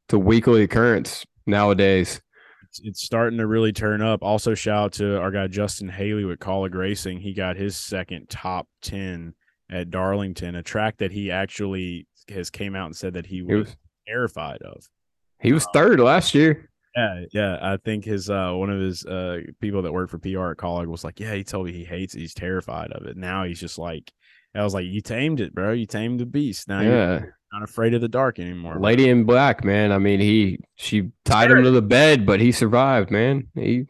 S2: It's a weekly occurrence nowadays.
S1: it's, it's starting to really turn up. Also, shout out to our guy Justin Haley with Kaulig Racing. He got his second top ten at Darlington, a track that he actually has came out and said that he
S2: He
S1: was,
S2: was
S1: terrified of.
S2: he was third last year.
S1: Yeah, yeah. I think his uh one of his uh people that worked for PR at Kaulig was like, Yeah, he told me he hates it, he's terrified of it. Now he's just like I was like, You tamed it, bro. You tamed the beast. Now you're
S2: Yeah.
S1: not afraid of the dark anymore. bro."
S2: Lady in Black, man. I mean, he she tied him to the bed, but he survived, man. He,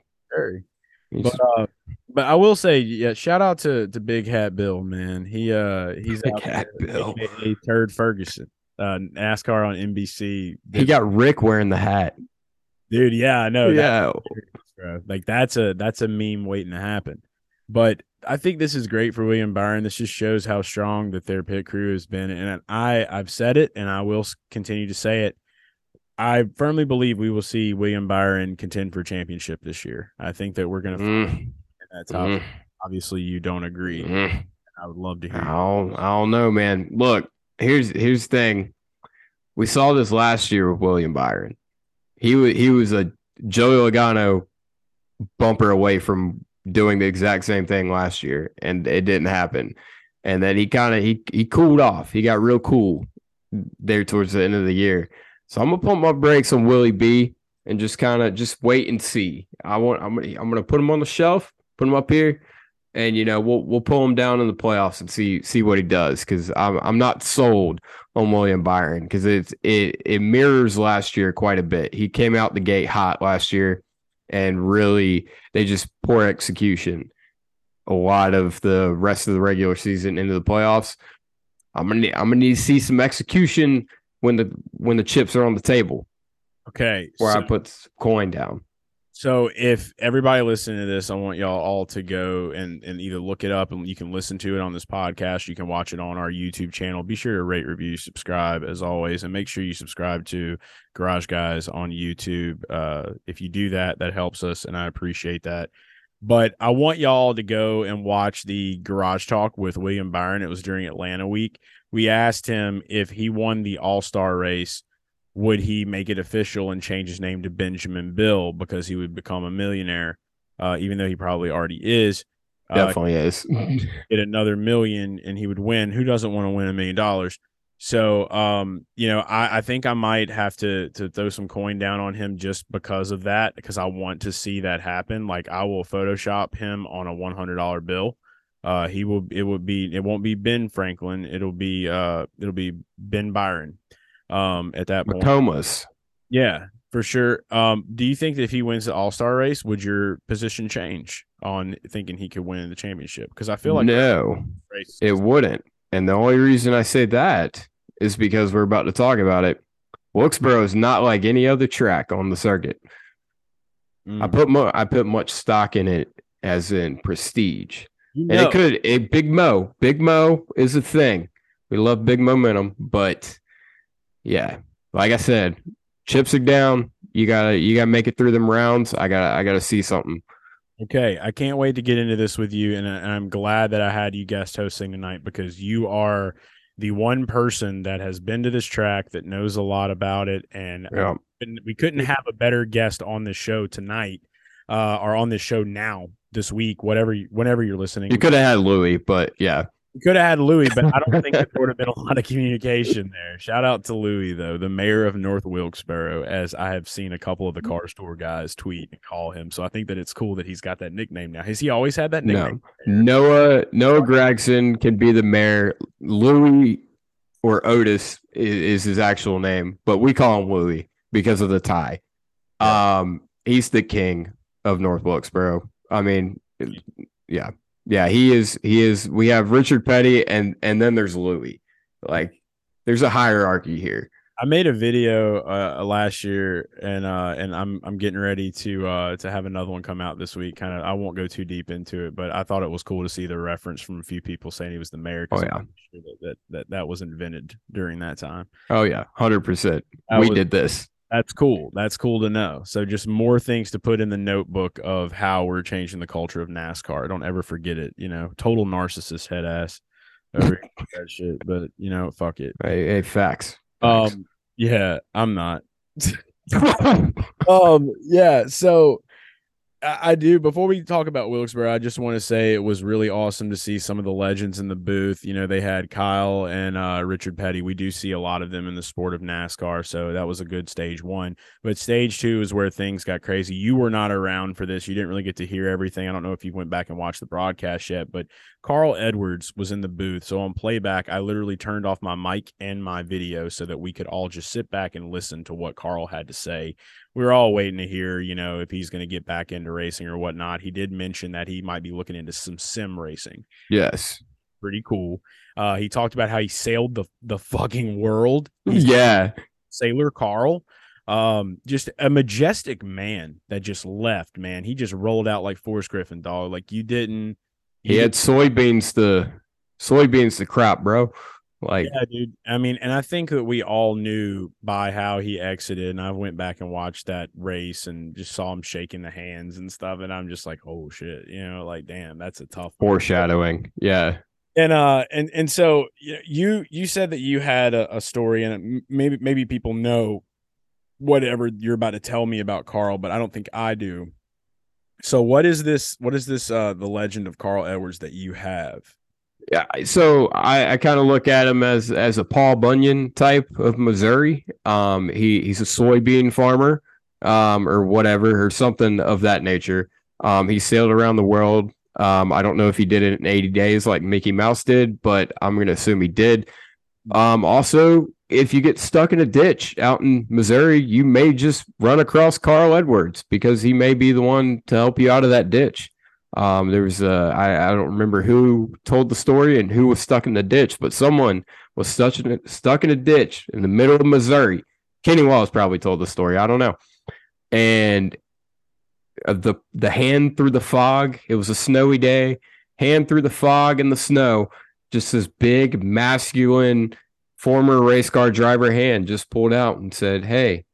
S2: he's,
S1: But uh, but I will say, yeah, shout out to to Big Hat Bill, man. He uh he's
S2: Big Hat
S1: there,
S2: Bill.
S1: AKA Turd Ferguson, uh, NASCAR on NBC.
S2: he got Rick wearing the hat.
S1: dude. Yeah, I know.
S2: yeah.
S1: bro. Like that's a that's a meme waiting to happen. But I think this is great for William Byron. This just shows how strong that their pit crew has been. And I I've said it, and I will continue to say it. I firmly believe we will see William Byron contend for championship this year. I think that we're going to
S2: Mm,
S1: that top.
S2: mm,
S1: Obviously, you don't agree.
S2: mm.
S1: I would love to hear.
S2: I don't, I don't know, man. Look, here's here's the thing. We saw this last year with William Byron. He was he was a Joey Logano bumper away from doing the exact same thing last year, and it didn't happen. And then he kind of he he cooled off. He got real cool there towards the end of the year. So I'm gonna pump my brakes on Willie B and just kind of just wait and see. I want I'm gonna I'm gonna put him on the shelf, put him up here, and you know we'll we'll pull him down in the playoffs and see see what he does because I'm I'm not sold on William Byron because it's it it mirrors last year quite a bit. He came out the gate hot last year, and really they just poor execution. A lot of the rest of the regular season into the playoffs. I'm gonna need, I'm gonna need to see some execution when the when the chips are on the table
S1: Okay.
S2: where
S1: so-
S2: I put coin down.
S1: So if everybody listening to this, I want y'all all to go and, and either look it up and you can listen to it on this podcast. You can watch it on our YouTube channel. Be sure to rate, review, subscribe as always, and make sure you subscribe to Garage Guys on YouTube. Uh, if you do that, that helps us, and I appreciate that. But I want y'all to go and watch the Garage Talk with William Byron. It was during Atlanta week. We asked him if he won the All Star race would he make it official and change his name to Benjamin Bill because he would become a millionaire, uh, even though he probably already is. Uh,
S2: Definitely is.
S1: get another million and he would win. Who doesn't want to win a million dollars? So, um, you know, I, I think I might have to to throw some coin down on him just because of that, because I want to see that happen. Like I will Photoshop him on a one hundred dollar bill. Uh, he will. It would be. It won't be Ben Franklin. It'll be. Uh, it'll be Ben Byron. Um, at that point.
S2: Macomas.
S1: Yeah, for sure. Um, do you think that if he wins the All Star race, would your position change on thinking he could win the championship? Because I feel like
S2: no, it wouldn't. And the only reason I say that is because we're about to talk about it. Wilkesboro is not like any other track on the circuit. I
S1: Mm.
S2: put mo- I put much stock in it as in prestige.
S1: You
S2: And it could a Big Mo. Big Mo is a thing. We love big momentum, but yeah, like I said, chips are down. You gotta you gotta make it through them rounds. I gotta I gotta see something.
S1: Okay, I can't wait to get into this with you, and, I- and I'm glad that I had you guest hosting tonight because you are the one person that has been to this track that knows a lot about it, and
S2: Yeah.
S1: we couldn't have a better guest on this show tonight, uh, or on this show now this week, whatever, you, whenever you're listening.
S2: You could have had Louis, but yeah.
S1: We could have had Louis, but I don't think there would have been a lot of communication there. Shout out to Louis, though, the mayor of North Wilkesboro, as I have seen a couple of the Cars Tour guys tweet and call him. So I think that it's cool that he's got that nickname now. Has he always had that nickname?
S2: No. Noah Noah Gragson can be the mayor. Louis or Otis is, is his actual name, but we call him Louis because of the tie. Um, he's the king of North Wilkesboro. I mean, yeah, yeah, he is. He is. We have Richard Petty, and and then there's Louis. Like, there's a hierarchy here.
S1: I made a video uh, last year, and uh, and I'm I'm getting ready to uh, to have another one come out this week. Kind of, I won't go too deep into it, but I thought it was cool to see the reference from a few people saying he was the mayor.
S2: Oh,
S1: I'm sure that, that that that was invented during that time.
S2: Oh yeah, hundred percent. We
S1: was-
S2: did this.
S1: That's cool. That's cool to know. So just more things to put in the notebook of how we're changing the culture of NASCAR. Don't ever forget it. You know, total narcissist head ass over that shit. But you know, fuck it.
S2: Hey, hey facts. Facts.
S1: Um, yeah, I'm not. um, yeah. So I, do. Before we talk about Wilkesboro, I just want to say it was really awesome to see some of the legends in the booth. You know, they had Kyle and uh, Richard Petty. We do see a lot of them in the sport of NASCAR, so that was a good stage one. But stage two is where things got crazy. You were not around for this. You didn't really get to hear everything. I don't know if you went back and watched the broadcast yet, but Carl Edwards was in the booth. So on playback, I literally turned off my mic and my video so that we could all just sit back and listen to what Carl had to say we were all waiting to hear, you know, if he's going to get back into racing or whatnot. He did mention that he might be looking into some sim racing.
S2: Yes.
S1: Pretty cool. Uh, he talked about how he sailed the the fucking world.
S2: He's yeah.
S1: Sailor Carl. Um, just a majestic man that just left, man. He just rolled out like Forrest Griffin, dog. Like you didn't.
S2: You he had soybeans the soybeans the crop, bro. Like,
S1: yeah, dude. I mean, and I think that we all knew by how he exited. And I went back and watched that race and just saw him shaking the hands and stuff. And I'm just like, oh shit, you know, like, damn, that's a tough
S2: foreshadowing. One. Yeah.
S1: And uh, and and so you you said that you had a, a story, and maybe maybe people know whatever you're about to tell me about Carl, but I don't think I do. So what is this? What is this? Uh, the legend of Carl Edwards that you have?
S2: Yeah, so I, I kind of look at him as as a Paul Bunyan type of Missouri. Um, he he's a soybean farmer, um, or whatever, or something of that nature. Um, he sailed around the world. Um, I don't know if he did it in 80 days like Mickey Mouse did, but I'm going to assume he did. Um, also, if you get stuck in a ditch out in Missouri, you may just run across Carl Edwards because he may be the one to help you out of that ditch. Um, there was a, I, I don't remember who told the story and who was stuck in the ditch, but someone was stuck in, stuck in a ditch in the middle of Missouri. Kenny Wallace probably told the story. I don't know. And uh, the the hand through the fog. It was a snowy day. Hand through the fog and the snow. Just this big masculine former race car driver hand just pulled out and said, "Hey,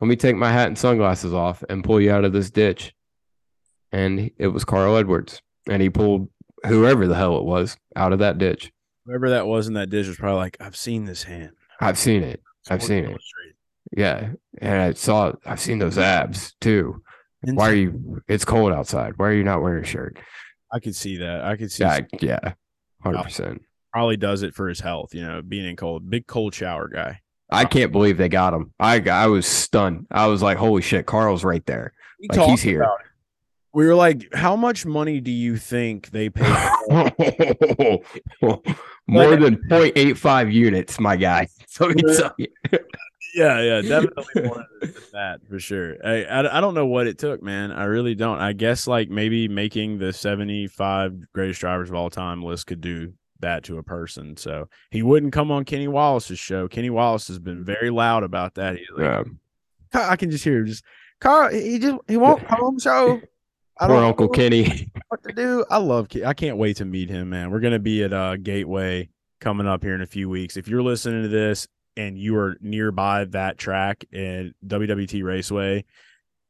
S2: let me take my hat and sunglasses off and pull you out of this ditch." And it was Carl Edwards, and he pulled whoever the hell it was out of that ditch.
S1: Whoever that was in that ditch was probably like, "I've seen this hand.
S2: I've seen it. I've seen it. Yeah, and I saw. I've seen those abs too. Why are you? It's cold outside. Why are you not wearing a shirt?
S1: I could see that. I could see.
S2: Yeah, yeah, hundred percent.
S1: Probably does it for his health. You know, being in cold, big cold shower guy.
S2: I can't believe they got him. I I was stunned. I was like, "Holy shit, Carl's right there! Like he's here."
S1: We were like, how much money do you think they pay?
S2: More than 0.85 units, my guy. So
S1: yeah, uh, yeah, definitely more than that for sure. I, I, I don't know what it took, man. I really don't. I guess like maybe making the 75 greatest drivers of all time list could do that to a person. So he wouldn't come on Kenny Wallace's show. Kenny Wallace has been very loud about that. Like, yeah. I can just hear him just Carl. He just he won't come on show.
S2: I Poor Uncle Kenny.
S1: What to do? I love. I can't wait to meet him, man. We're gonna be at uh, Gateway coming up here in a few weeks. If you're listening to this and you are nearby that track at WWT Raceway,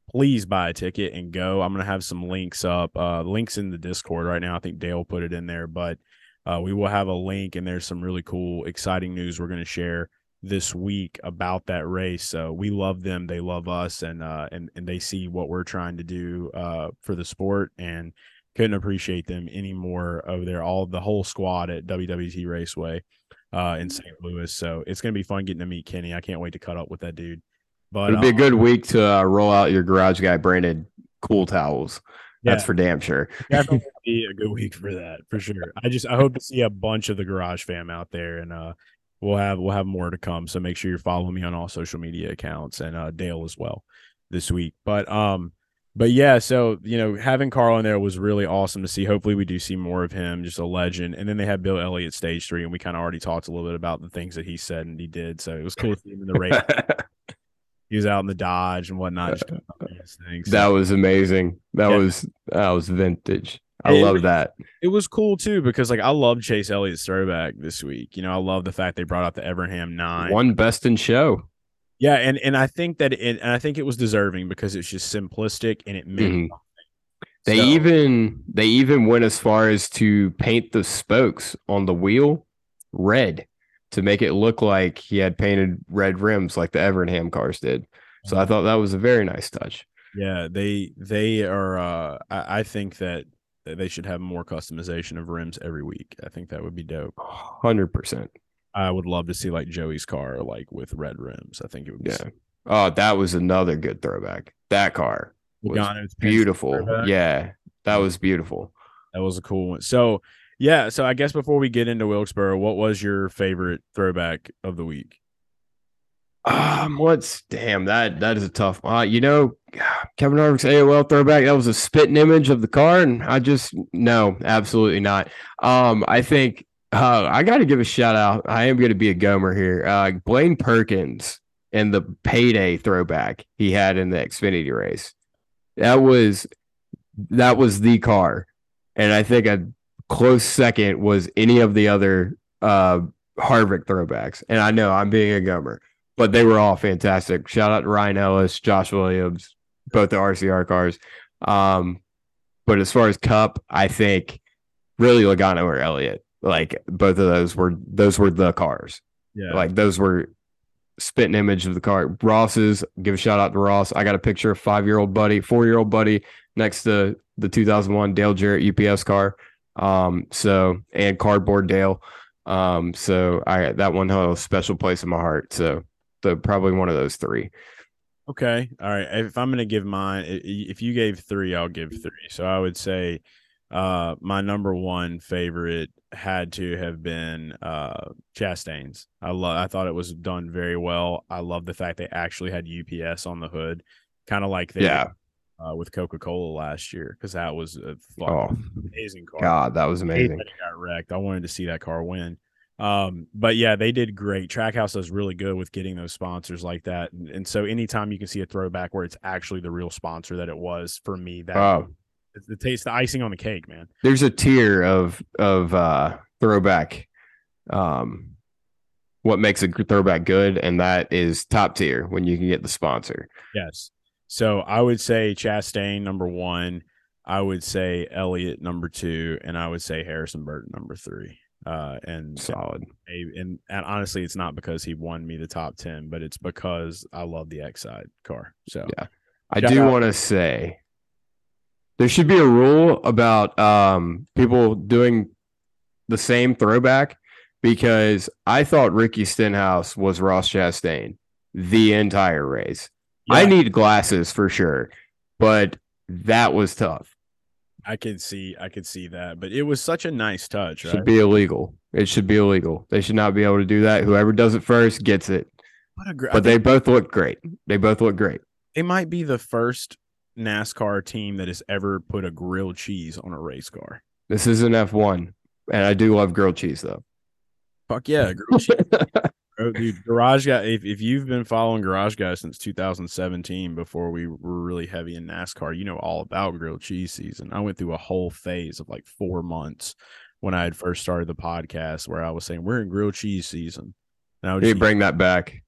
S1: please buy a ticket and go. I'm gonna have some links up. Uh, links in the Discord right now. I think Dale put it in there, but uh, we will have a link and there's some really cool, exciting news we're gonna share this week about that race. So we love them, they love us, and uh, and and they see what we're trying to do uh, for the sport, and couldn't appreciate them any more over there. All the whole squad at WWT Raceway uh, in St. Louis. So it's gonna be fun getting to meet Kenny. I can't wait to cut up with that dude.
S2: But it'd be um, a good week to uh, roll out your garage guy branded cool towels. That's yeah, for damn sure.
S1: Definitely be a good week for that for sure. I just I hope to see a bunch of the garage fam out there and uh we'll have we'll have more to come. So make sure you're following me on all social media accounts and uh, Dale as well this week. But um, but yeah, so you know, having Carl in there was really awesome to see. Hopefully, we do see more of him, just a legend. And then they had Bill Elliott stage three, and we kind of already talked a little bit about the things that he said and he did. So it was cool to see him in the race. he was out in the Dodge and whatnot.
S2: that was amazing. That yeah. was that was vintage. I love that.
S1: It was cool too because like I love Chase Elliott's throwback this week. You know, I love the fact they brought out the Evernham nine.
S2: One best in show.
S1: Yeah, and and I think that it and I think it was deserving because it's just simplistic and it meant mm-hmm.
S2: They so, even they even went as far as to paint the spokes on the wheel red to make it look like he had painted red rims like the Evernham cars did. So I thought that was a very nice touch.
S1: Yeah, they they are. Uh, I, I think that they should have more customization of rims every week. I think that would be dope.
S2: Hundred percent.
S1: I would love to see like Joey's car, like with red rims. I think it would. Be
S2: Yeah. Oh, that was another good throwback. That car was beautiful. Yeah, that was beautiful.
S1: That was a cool one. So yeah, so I guess before we get into Wilkesboro, what was your favorite throwback of the week?
S2: Um, what's damn that that is a tough. Uh, you know, Kevin Harvick's AOL throwback. That was a spitting image of the car, and I just no, absolutely not. Um, I think uh, I got to give a shout out. I am going to be a gomer here. Uh, Blaine Perkins and the payday throwback he had in the Xfinity race. That was that was the car, and I think a close second was any of the other uh Harvick throwbacks. And I know I'm being a gomer but they were all fantastic. Shout out to Ryan Ellis, Josh Williams, both the RCR cars. Um, but as far as Cup, I think really Logano or Elliott, like both of those were those were the cars.
S1: Yeah,
S2: Like those were spit spitting image of the car. Ross's, give a shout out to Ross. I got a picture of five year old buddy, four year old buddy next to the 2001 Dale Jarrett UPS car. Um, so and cardboard Dale. Um, so I that one held a special place in my heart. So the probably one of those three.
S1: Okay. All right. If I'm going to give mine, if you gave three, I'll give three. So I would say uh, my number one favorite had to have been uh, Chastain's. I love. I thought it was done very well. I love the fact they actually had UPS on the hood, kind of like they
S2: Yeah.
S1: uh, with Coca Cola last year, because that was a fucking
S2: Oh
S1: amazing car.
S2: God, that was amazing.
S1: that it got wrecked. I wanted to see that car win. Um, but yeah, they did great. Trackhouse does really good with getting those sponsors like that. And, and so anytime you can see a throwback where it's actually the real sponsor that it was for me, that
S2: Oh,
S1: it's the taste, the icing on the cake, man.
S2: there's a tier of of uh throwback. Um, what makes a throwback good, and that is top tier when you can get the sponsor.
S1: Yes. So I would say Chastain number one. I would say Elliott number two, and I would say Harrison Burton number three. Uh, and
S2: Solid.
S1: and and honestly, it's not because he won me the top ten, but it's because I love the Exide car. So
S2: Yeah. I do want to say there should be a rule about um, people doing the same throwback because I thought Ricky Stenhouse was Ross Chastain the entire race. I need glasses for sure, but that was tough.
S1: I could see, I could see that, but it was such a nice touch,
S2: Should
S1: right?
S2: be illegal. It should be illegal. They should not be able to do that. Whoever does it first gets it.
S1: What a gr-
S2: But they both look great. They both look great.
S1: it might be the first NASCAR team that has ever put a grilled cheese on a race car.
S2: This is an F1, and I do love grilled cheese though.
S1: Fuck yeah, grilled cheese, bro. dude. Garage guy. If if you've been following Garage Guy since 2017, before we were really heavy in NASCAR, you know all about grilled cheese season. I went through a whole phase of like four months when I had first started the podcast, where I was saying we're in grilled cheese season. And I would
S2: They bring that back.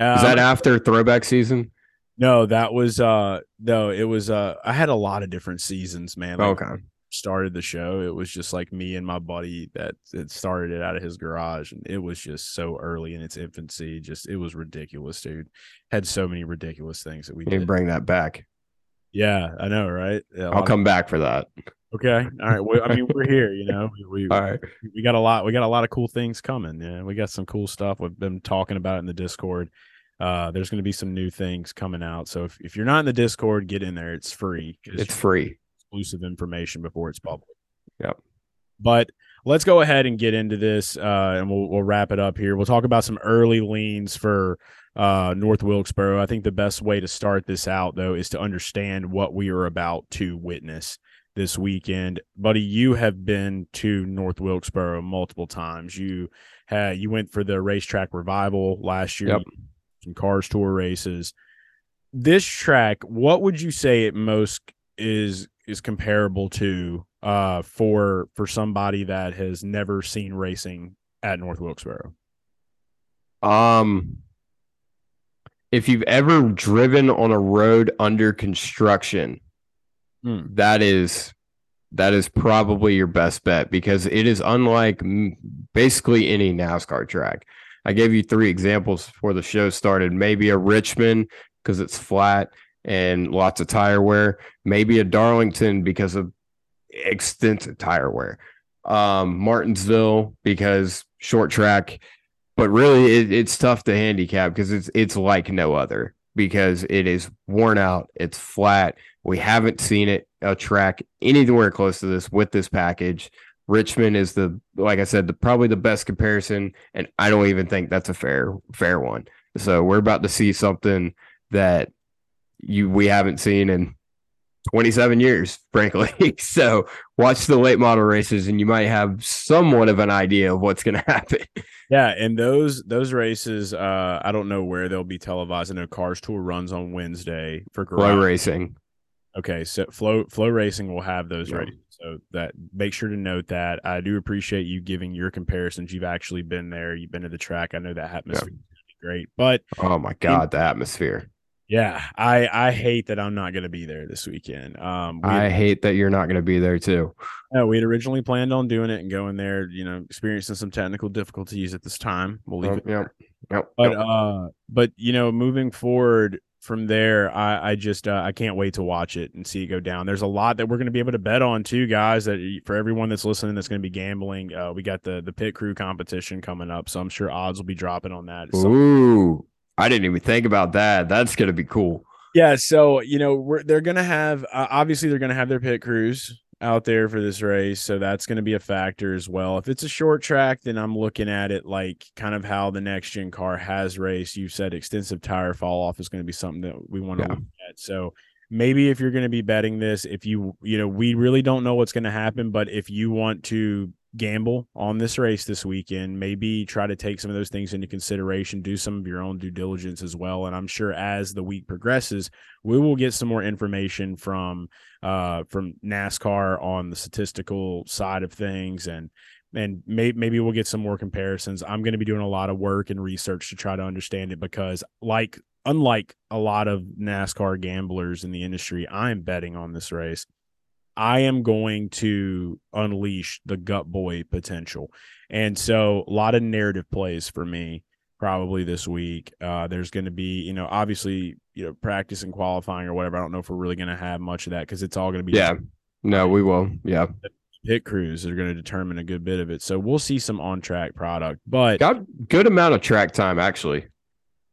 S1: Uh,
S2: Is that after throwback season?
S1: No, that was uh no, it was uh I had a lot of different seasons, man. Like,
S2: Okay.
S1: Started the show, it was just like me and my buddy that it started it out of his garage, and it was just so early in its infancy. Just it was ridiculous, dude. Had so many ridiculous things that we
S2: You
S1: did.
S2: bring that back.
S1: Yeah, I know, right? Yeah,
S2: I'll
S1: of-
S2: come back for that.
S1: Okay, all right. Well, I mean, we're here, you know. We we,
S2: All right.
S1: we got a lot. We got a lot of cool things coming. Yeah, we got some cool stuff. We've been talking about it in the Discord. Uh, there's going to be some new things coming out. So if, if you're not in the Discord, get in there. It's free.
S2: It's free.
S1: Exclusive information before it's public.
S2: Yep.
S1: But let's go ahead and get into this, uh, and we'll we'll wrap it up here. We'll talk about some early leans for uh, North Wilkesboro. I think the best way to start this out, though, is to understand what we are about to witness this weekend. Buddy, you have been to North Wilkesboro multiple times. You had you went for the racetrack revival last year.
S2: Yep.
S1: Some cars tour races. This track, what would you say it most is is comparable to uh for for somebody that has never seen racing at North Wilkesboro?
S2: Um, if you've ever driven on a road under construction,
S1: Hmm.
S2: that is that is probably your best bet because it is unlike basically any NASCAR track. I gave you three examples before the show started. Maybe a Richmond, because it's flat and lots of tire wear. Maybe a Darlington because of extensive tire wear. Um, Martinsville because short track, but really it, it's tough to handicap because it's it's like no other because it is worn out, it's flat. We haven't seen it a track anywhere close to this with this package. Richmond is the like I said, the probably the best comparison, and I don't even think that's a fair fair one. So we're about to see something that you we haven't seen in 27 years, frankly. so watch the late model races and you might have somewhat of an idea of what's going to happen.
S1: Yeah, and those those races, uh, I don't know where they'll be televised. I know Cars Tour runs on Wednesday for
S2: FloRacing.
S1: Okay, so Flow FloRacing will have those yeah. races. So that make sure to note that. I do appreciate you giving your comparisons. You've actually been there. You've been to the track. I know that atmosphere yeah. great. But
S2: oh my god, in, the atmosphere.
S1: Yeah, I I hate that I'm not going to be there this weekend. Um,
S2: I had, hate that you're not going to be there too.
S1: No, we had originally planned on doing it and going there. You know, experiencing some technical difficulties at this time. We'll leave oh, it.
S2: Yep. Yep.
S1: But yep. uh, but you know, moving forward from there, I I just uh, I can't wait to watch it and see it go down. There's a lot that we're going to be able to bet on too, guys. That for everyone that's listening, that's going to be gambling. Uh, we got the the pit crew competition coming up, so I'm sure odds will be dropping on that.
S2: Ooh. I didn't even think about that. That's gonna be cool.
S1: Yeah, so you know we're they're gonna have uh, obviously they're gonna have their pit crews out there for this race, so that's gonna be a factor as well. If it's a short track, then I'm looking at it like kind of how the next gen car has raced. You said extensive tire fall off is going to be something that we want to yeah. look at. So maybe if you're going to be betting this, if you you know we really don't know what's going to happen, but if you want to gamble on this race this weekend. Maybe try to take some of those things into consideration, do some of your own due diligence as well. And I'm sure as the week progresses, we will get some more information from uh, from NASCAR on the statistical side of things and and may, maybe we'll get some more comparisons. I'm going to be doing a lot of work and research to try to understand it because like unlike a lot of NASCAR gamblers in the industry, I'm betting on this race. I am going to unleash the gut boy potential. And so a lot of narrative plays for me probably this week. Uh, there's going to be, you know, obviously, you know, practice and qualifying or whatever. I don't know if we're really going to have much of that because it's all going to be.
S2: Yeah. No, we will. Yeah.
S1: Pit crews are going to determine a good bit of it. So we'll see some on track product, but
S2: got good amount of track time actually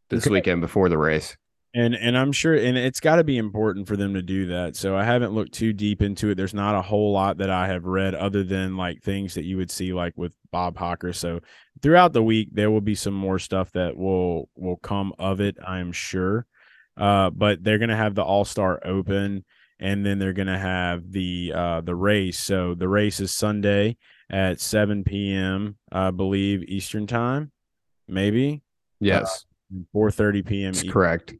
S2: this okay. weekend before the race
S1: and and I'm sure and it's got to be important for them to do that. So I haven't looked too deep into it. There's not a whole lot that I have read other than like things that you would see like with Bob Hocker. So throughout the week there will be some more stuff that will will come of it, I'm sure. Uh, but they're going to have the All-Star Open and then they're going to have the uh the race. So the race is Sunday at 7 p.m. I believe Eastern time, maybe.
S2: Yes.
S1: Uh, 4:30 p.m.
S2: correct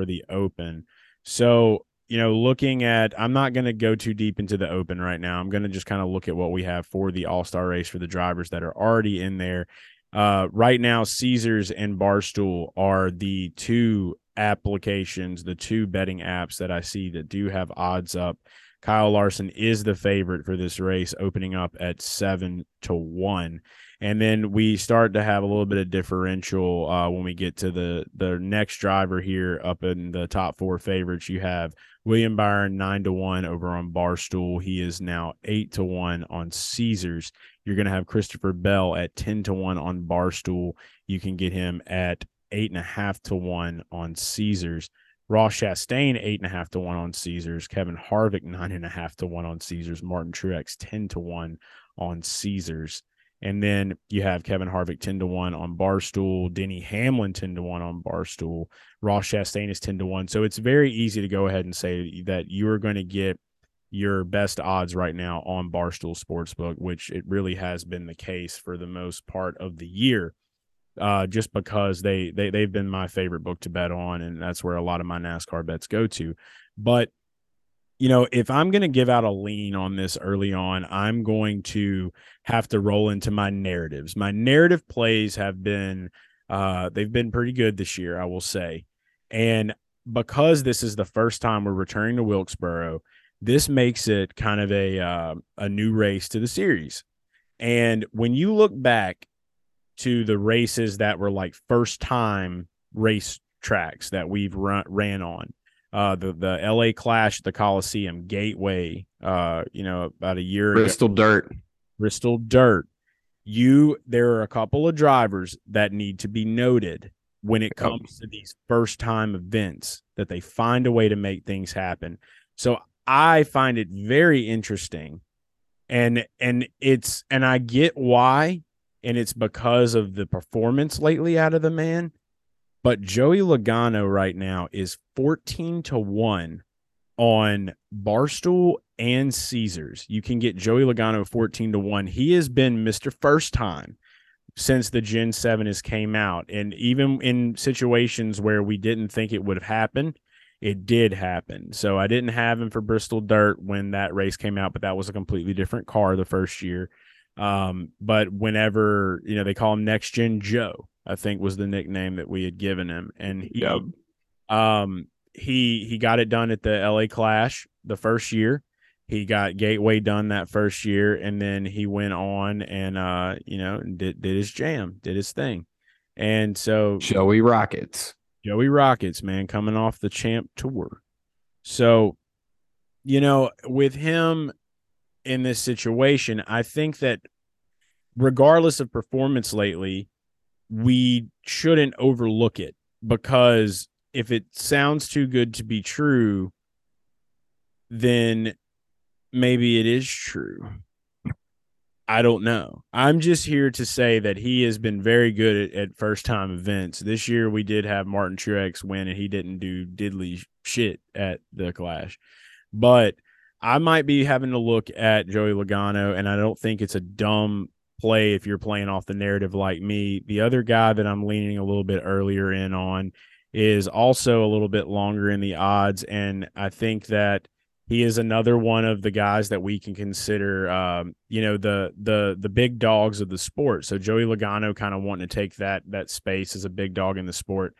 S1: for the Open. So, you know, looking at, I'm not going to go too deep into the Open right now. I'm going to just kind of look at what we have for the All Star race for the drivers that are already in there. Uh, right now, Caesars and Barstool are the two applications, the two betting apps that I see that do have odds up. Kyle Larson is the favorite for this race, opening up at seven to one and then we start to have a little bit of differential uh, when we get to the the next driver here up in the top four favorites. You have William Byron nine to one over on Barstool. He is now eight to one on Caesars. You're going to have Christopher Bell at ten to one on Barstool. You can get him at eight and a half to one on Caesars. Ross Chastain eight and a half to one on Caesars. Kevin Harvick nine and a half to one on Caesars. Martin Truex ten to one on Caesars. And then you have Kevin Harvick 10 to 1 on Barstool, Denny Hamlin 10 to 1 on Barstool, Ross Chastain is 10 to 1. So it's very easy to go ahead and say that you are going to get your best odds right now on Barstool Sportsbook, which it really has been the case for the most part of the year. Uh, just because they they they've been my favorite book to bet on, and that's where a lot of my NASCAR bets go to. But you know, if I'm going to give out a lean on this early on, I'm going to have to roll into my narratives. My narrative plays have been, uh, they've been pretty good this year, I will say. And because this is the first time we're returning to Wilkesboro, this makes it kind of a uh, a new race to the series. And when you look back to the races that were like first time race tracks that we've run ran on. Uh, the the L.A. Clash, the Coliseum, Gateway. Uh, you know, about a year
S2: Bristol
S1: ago,
S2: Dirt,
S1: Bristol Dirt. You, there are a couple of drivers that need to be noted when it comes to these first time events that they find a way to make things happen. So I find it very interesting and and it's and I get why and it's because of the performance lately out of the man but Joey Logano right now is 14 to 1 on Barstool and Caesars. You can get Joey Logano 14 to 1. He has been Mr. First Time since the Gen 7 has came out. And even in situations where we didn't think it would have happened, it did happen. So I didn't have him for Bristol Dirt when that race came out, but that was a completely different car the first year. Um, but whenever, you know, they call him Next Gen Joe, I think was the nickname that we had given him. And he yep. um he he got it done at the LA Clash the first year he got Gateway done that first year, and then he went on and uh, you know, did did his jam, did his thing. And so
S2: Joey Rockets.
S1: Joey Rockets, man, coming off the champ tour. So, you know, with him in this situation, I think that regardless of performance lately, we shouldn't overlook it because if it sounds too good to be true, then maybe it is true. I don't know. I'm just here to say that he has been very good at, at first time events. This year we did have Martin Truex win and he didn't do diddly shit at the Clash. But I might be having to look at Joey Logano and I don't think it's a dumb play if you're playing off the narrative like me. The other guy that I'm leaning a little bit earlier in on is also a little bit longer in the odds and I think that – he is another one of the guys that we can consider, um, you know, the the the big dogs of the sport. So Joey Logano kind of wanting to take that that space as a big dog in the sport.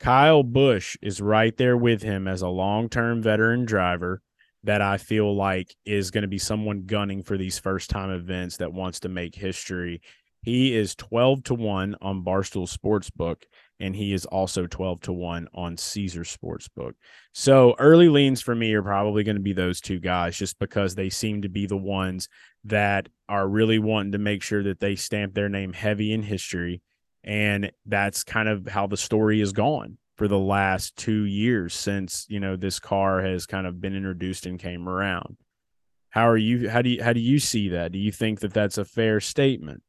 S1: Kyle Busch is right there with him as a long term veteran driver that I feel like is going to be someone gunning for these first time events that wants to make history. He is 12 to 1 on Barstool Sportsbook and he is also 12 to 1 on Caesar Sportsbook. So early leans for me are probably going to be those two guys just because they seem to be the ones that are really wanting to make sure that they stamp their name heavy in history and that's kind of how the story is gone for the last 2 years since, you know, this car has kind of been introduced and came around. How are you how do you how do you see that? Do you think that that's a fair statement?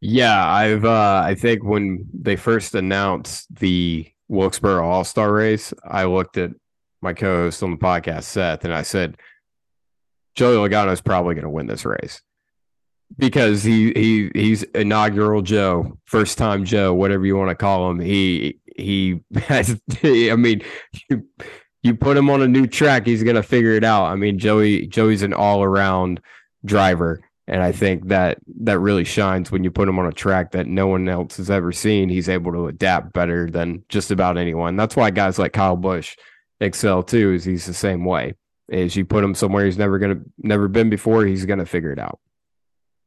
S2: Yeah, I've uh I think when they first announced the Wilkesboro All Star race, I looked at my co-host on the podcast, Seth, and I said, Joey Logano is probably going to win this race because he he he's inaugural Joe, first time Joe, whatever you want to call him. He he has. I mean, you, you put him on a new track, he's to figure it out. I mean, Joey Joey's an all around driver. And I think that that really shines when you put him on a track that no one else has ever seen. He's able to adapt better than just about anyone. That's why guys like Kyle Busch excel too. Is he's the same way. Is you put him somewhere he's never gonna never been before, he's gonna figure it out.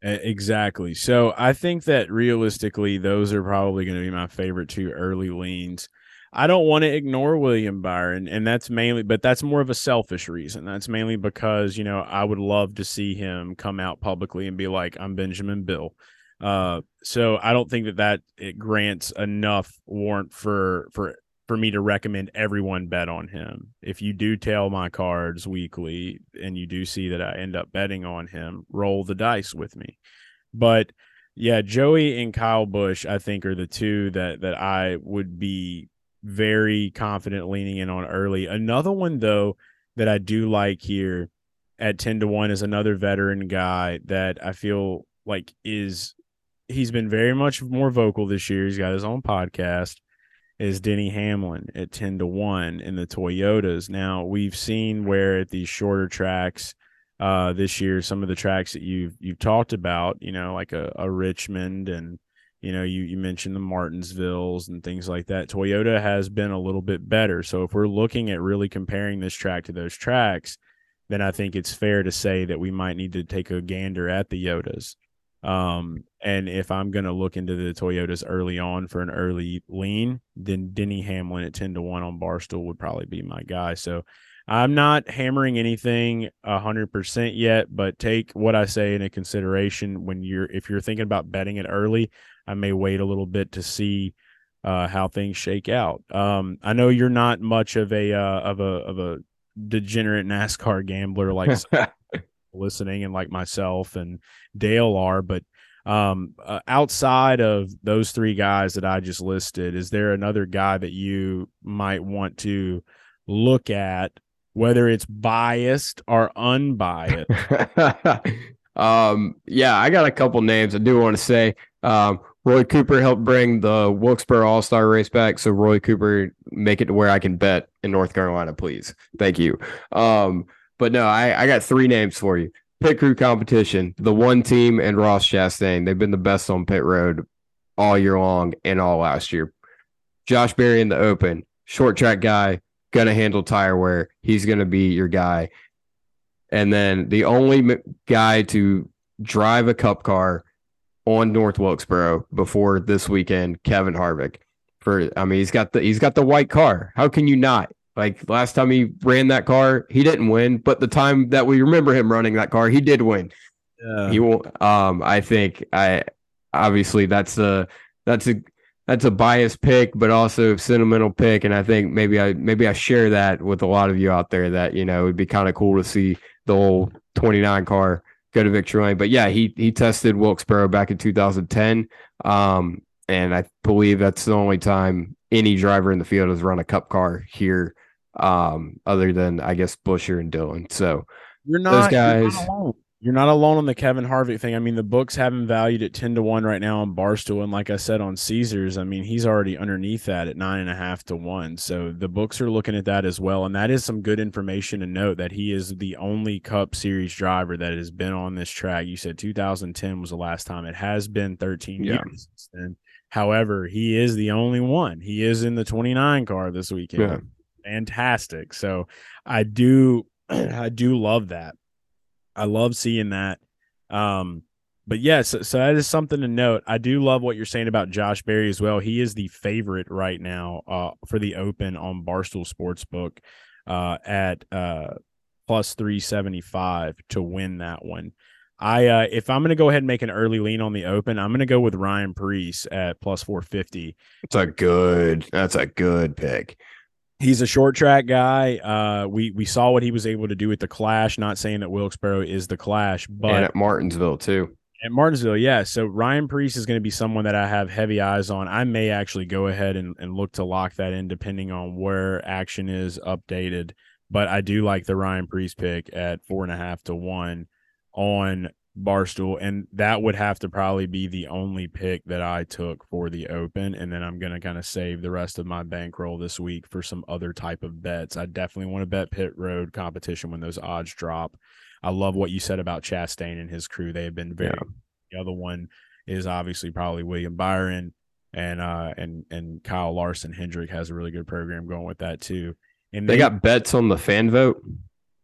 S1: Exactly. So I think that realistically, those are probably going to be my favorite two early leans. I don't want to ignore William Byron, and that's mainly, but that's more of a selfish reason. That's mainly because you know I would love to see him come out publicly and be like, "I'm Benjamin Bill." Uh, so I don't think that that it grants enough warrant for for for me to recommend everyone bet on him. If you do tail my cards weekly and you do see that I end up betting on him, roll the dice with me. But yeah, Joey and Kyle Busch, I think, are the two that that I would be very confident leaning in on early. Another one though that I do like here at 10 to 1 is another veteran guy that I feel like is he's been very much more vocal this year. He's got his own podcast. Is Denny Hamlin at 10 to 1 in the Toyotas. Now, we've seen where at these shorter tracks uh this year, some of the tracks that you've you've talked about, you know, like a, a Richmond and you know, you, you mentioned the Martinsvilles and things like that. Toyota has been a little bit better. So if we're looking at really comparing this track to those tracks, then I think it's fair to say that we might need to take a gander at the Yotas. Um, and if I'm going to look into the Toyotas early on for an early lean, then Denny Hamlin at 10 to 1 on Barstool would probably be my guy. So I'm not hammering anything 100% yet, but take what I say into consideration when you're, if you're thinking about betting it early, I may wait a little bit to see uh, how things shake out. Um, I know you're not much of a, uh, of a, of a degenerate NASCAR gambler like listening and like myself and Dale are, but um, uh, outside of those three guys that I just listed, is there another guy that you might want to look at, whether it's biased or unbiased?
S2: um, yeah, I got a couple names I do want to say. Um, Roy Cooper helped bring the Wilkesboro All Star race back. So Roy Cooper, make it to where I can bet in North Carolina, please. Thank you. Um, but no, I, I got three names for you. Pit crew competition, the one team and Ross Chastain. They've been the best on pit road all year long and all last year. Josh Berry in the open, short track guy, gonna handle tire wear. He's gonna be your guy. And then the only guy to drive a cup car on North Wilkesboro before this weekend, Kevin Harvick. For I mean, he's got the he's got the white car. How can you not? Like last time he ran that car, he didn't win, but the time that we remember him running that car, he did win. Yeah. He will. Um, I think I obviously that's a that's a that's a biased pick, but also a sentimental pick, and I think maybe I maybe I share that with a lot of you out there that you know it'd be kind of cool to see the old 29 car go to victory lane. But yeah, he he tested Wilkesboro back in 2010, um, and I believe that's the only time any driver in the field has run a Cup car here um, other than I guess Buescher and Dillon. So
S1: you're not those guys. You're not, you're not alone on the Kevin Harvick thing. I mean, the books have him valued at ten to one right now on Barstool, and like I said on Caesars, I mean he's already underneath that at nine and a half to one. So the books are looking at that as well, and that is some good information to note that he is the only Cup Series driver that has been on this track. You said 2010 was the last time. It has been 13 yeah. years since then. However, he is the only one. He is in the 29 car this weekend. Yeah fantastic. So I do I do love that. I love seeing that. Um, but yes, yeah, so, so, that is something to note. I do love what you're saying about Josh Berry as well. He is the favorite right now uh, for the Open on Barstool Sportsbook uh, at uh, plus 375 to win that one. I uh, if I'm going to go ahead and make an early lean on the Open, I'm going to go with Ryan Preece at plus 450.
S2: It's a good. That's a good pick
S1: he's a short track guy. Uh, we we saw what he was able to do at the Clash. Not saying that Wilkesboro is the Clash, but
S2: and at Martinsville too.
S1: At Martinsville, yeah. So Ryan Preece is going to be someone that I have heavy eyes on. I may actually go ahead and, and look to lock that in depending on where action is updated. But I do like the Ryan Preece pick at four and a half to one on Barstool, and that would have to probably be the only pick that I took for the Open. And then I'm going to kind of save the rest of my bankroll this week for some other type of bets. I definitely want to bet pit road competition when those odds drop. I love what you said about Chastain and his crew. They have been very. Yeah. The other one is obviously probably William Byron and uh and and Kyle Larson Hendrick has a really good program going with that too.
S2: And they, they got bets on the fan vote.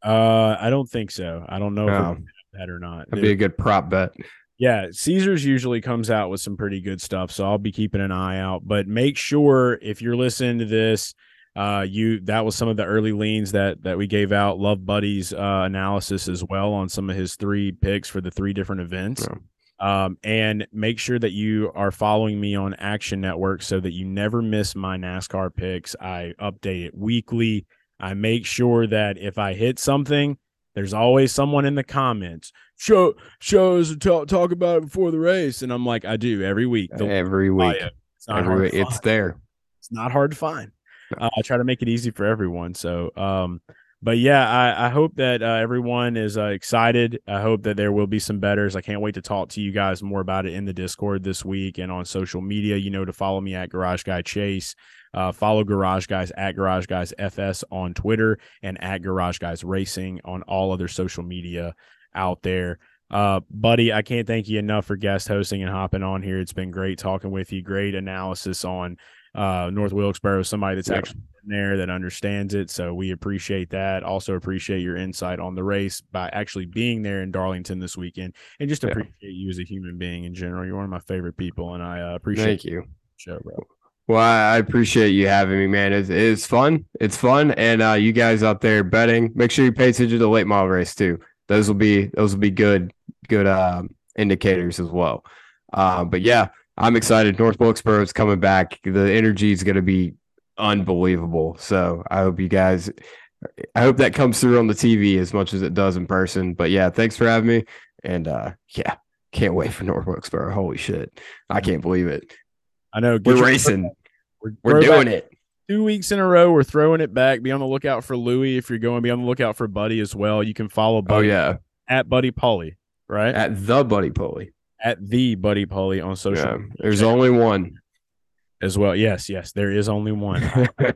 S1: Uh, I don't think so. I don't know if that or not.
S2: That'd be a good prop bet.
S1: Yeah, Caesars usually comes out with some pretty good stuff, so I'll be keeping an eye out. But make sure if you're listening to this, uh, you that was some of the early leans that that we gave out. Love Buddy's uh, analysis as well on some of his three picks for the three different events. Yeah. Um, and make sure that you are following me on Action Network so that you never miss my NASCAR picks. I update it weekly. I make sure that if I hit something, there's always someone in the comments. Show shows talk, talk about it before the race, and I'm like, I do every week.
S2: every week,
S1: it's not
S2: every. It's there.
S1: It's not hard to find. Uh, I try to make it easy for everyone. So, um, but yeah, I, I hope that uh, everyone is uh, excited. I hope that there will be some betters. I can't wait to talk to you guys more about it in the Discord this week and on social media. You know to follow me at Garage Guy Chase. Uh, follow Garage Guys at Garage Guys FS on Twitter and at Garage Guys Racing on all other social media out there. Uh, buddy, I can't thank you enough for guest hosting and hopping on here. It's been great talking with you. Great analysis on uh, North Wilkesboro, somebody that's yeah. actually there that understands it. So we appreciate that. Also appreciate your insight on the race by actually being there in Darlington this weekend, and just
S2: Yeah.
S1: appreciate you as a human being in general. You're one of my favorite people, and I uh, appreciate
S2: Thank you.
S1: show, bro.
S2: Well, I appreciate you having me, man. It's, it's fun. It's fun, and uh, you guys out there betting, make sure you pay attention to the late model race too. Those will be those will be good good um, indicators as well. Uh, but yeah, I'm excited. North Wilkesboro is coming back. The energy is going to be unbelievable. So I hope you guys. I hope that comes through on the TV as much as it does in person. But yeah, thanks for having me. And uh, yeah, can't wait for North Wilkesboro. Holy shit, I can't believe it.
S1: I know
S2: We're racing.
S1: We're,
S2: We're doing it.
S1: two weeks in a row. We're throwing it back. Be on the lookout for Louie if you're going. Be on the lookout for Buddy as well. You can follow
S2: Oh
S1: Buddy
S2: yeah,
S1: at Buddy Pulley, right? At,
S2: the Buddy Pulley.
S1: At the Buddy Pulley on social
S2: Yeah,
S1: media
S2: there's only one.
S1: as well. Yes, yes, there is only one.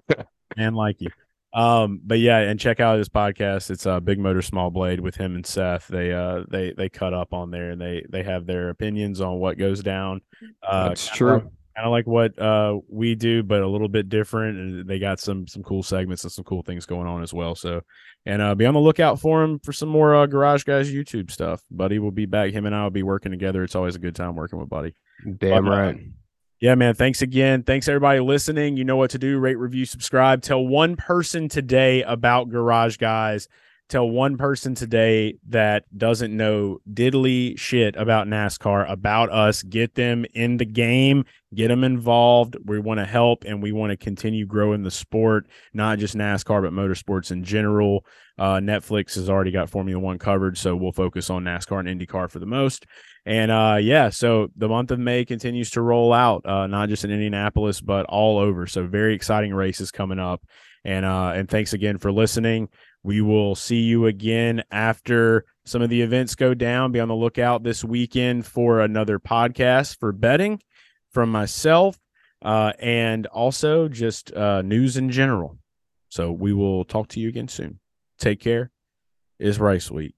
S1: Man like you. Um, but yeah, and check out his podcast. It's uh Big Motor Small Blade with him and Seth. They uh they they cut up on there and they they have their opinions on what goes down. Uh
S2: That's true.
S1: Kind of like what uh we do but a little bit different and they got some some cool segments and some cool things going on as well so. And uh be on the lookout for him for some more uh, garage guys youtube stuff. Buddy will be back. Him and i will be working together. It's always a good time working with buddy.
S2: Damn
S1: But,
S2: right.
S1: yeah man. Thanks again. Thanks everybody listening. You know what to do. Rate review subscribe. Tell one person today about garage guys tell one person today that doesn't know diddly shit about NASCAR about us. Get them in the game, get them involved. We want to help and we want to continue growing the sport, not just NASCAR, but motorsports in general. Uh, Netflix has already got Formula One covered, so we'll focus on NASCAR and IndyCar for the most. And uh, yeah, so the month of May continues to roll out, uh, not just in Indianapolis, but all over. So very exciting races coming up. And uh, and thanks again for listening. We will see you again after some of the events go down. Be on the lookout this weekend for another podcast for betting from myself uh, and also just uh, news in general. So we will talk to you again soon. Take care. Is Rice Week.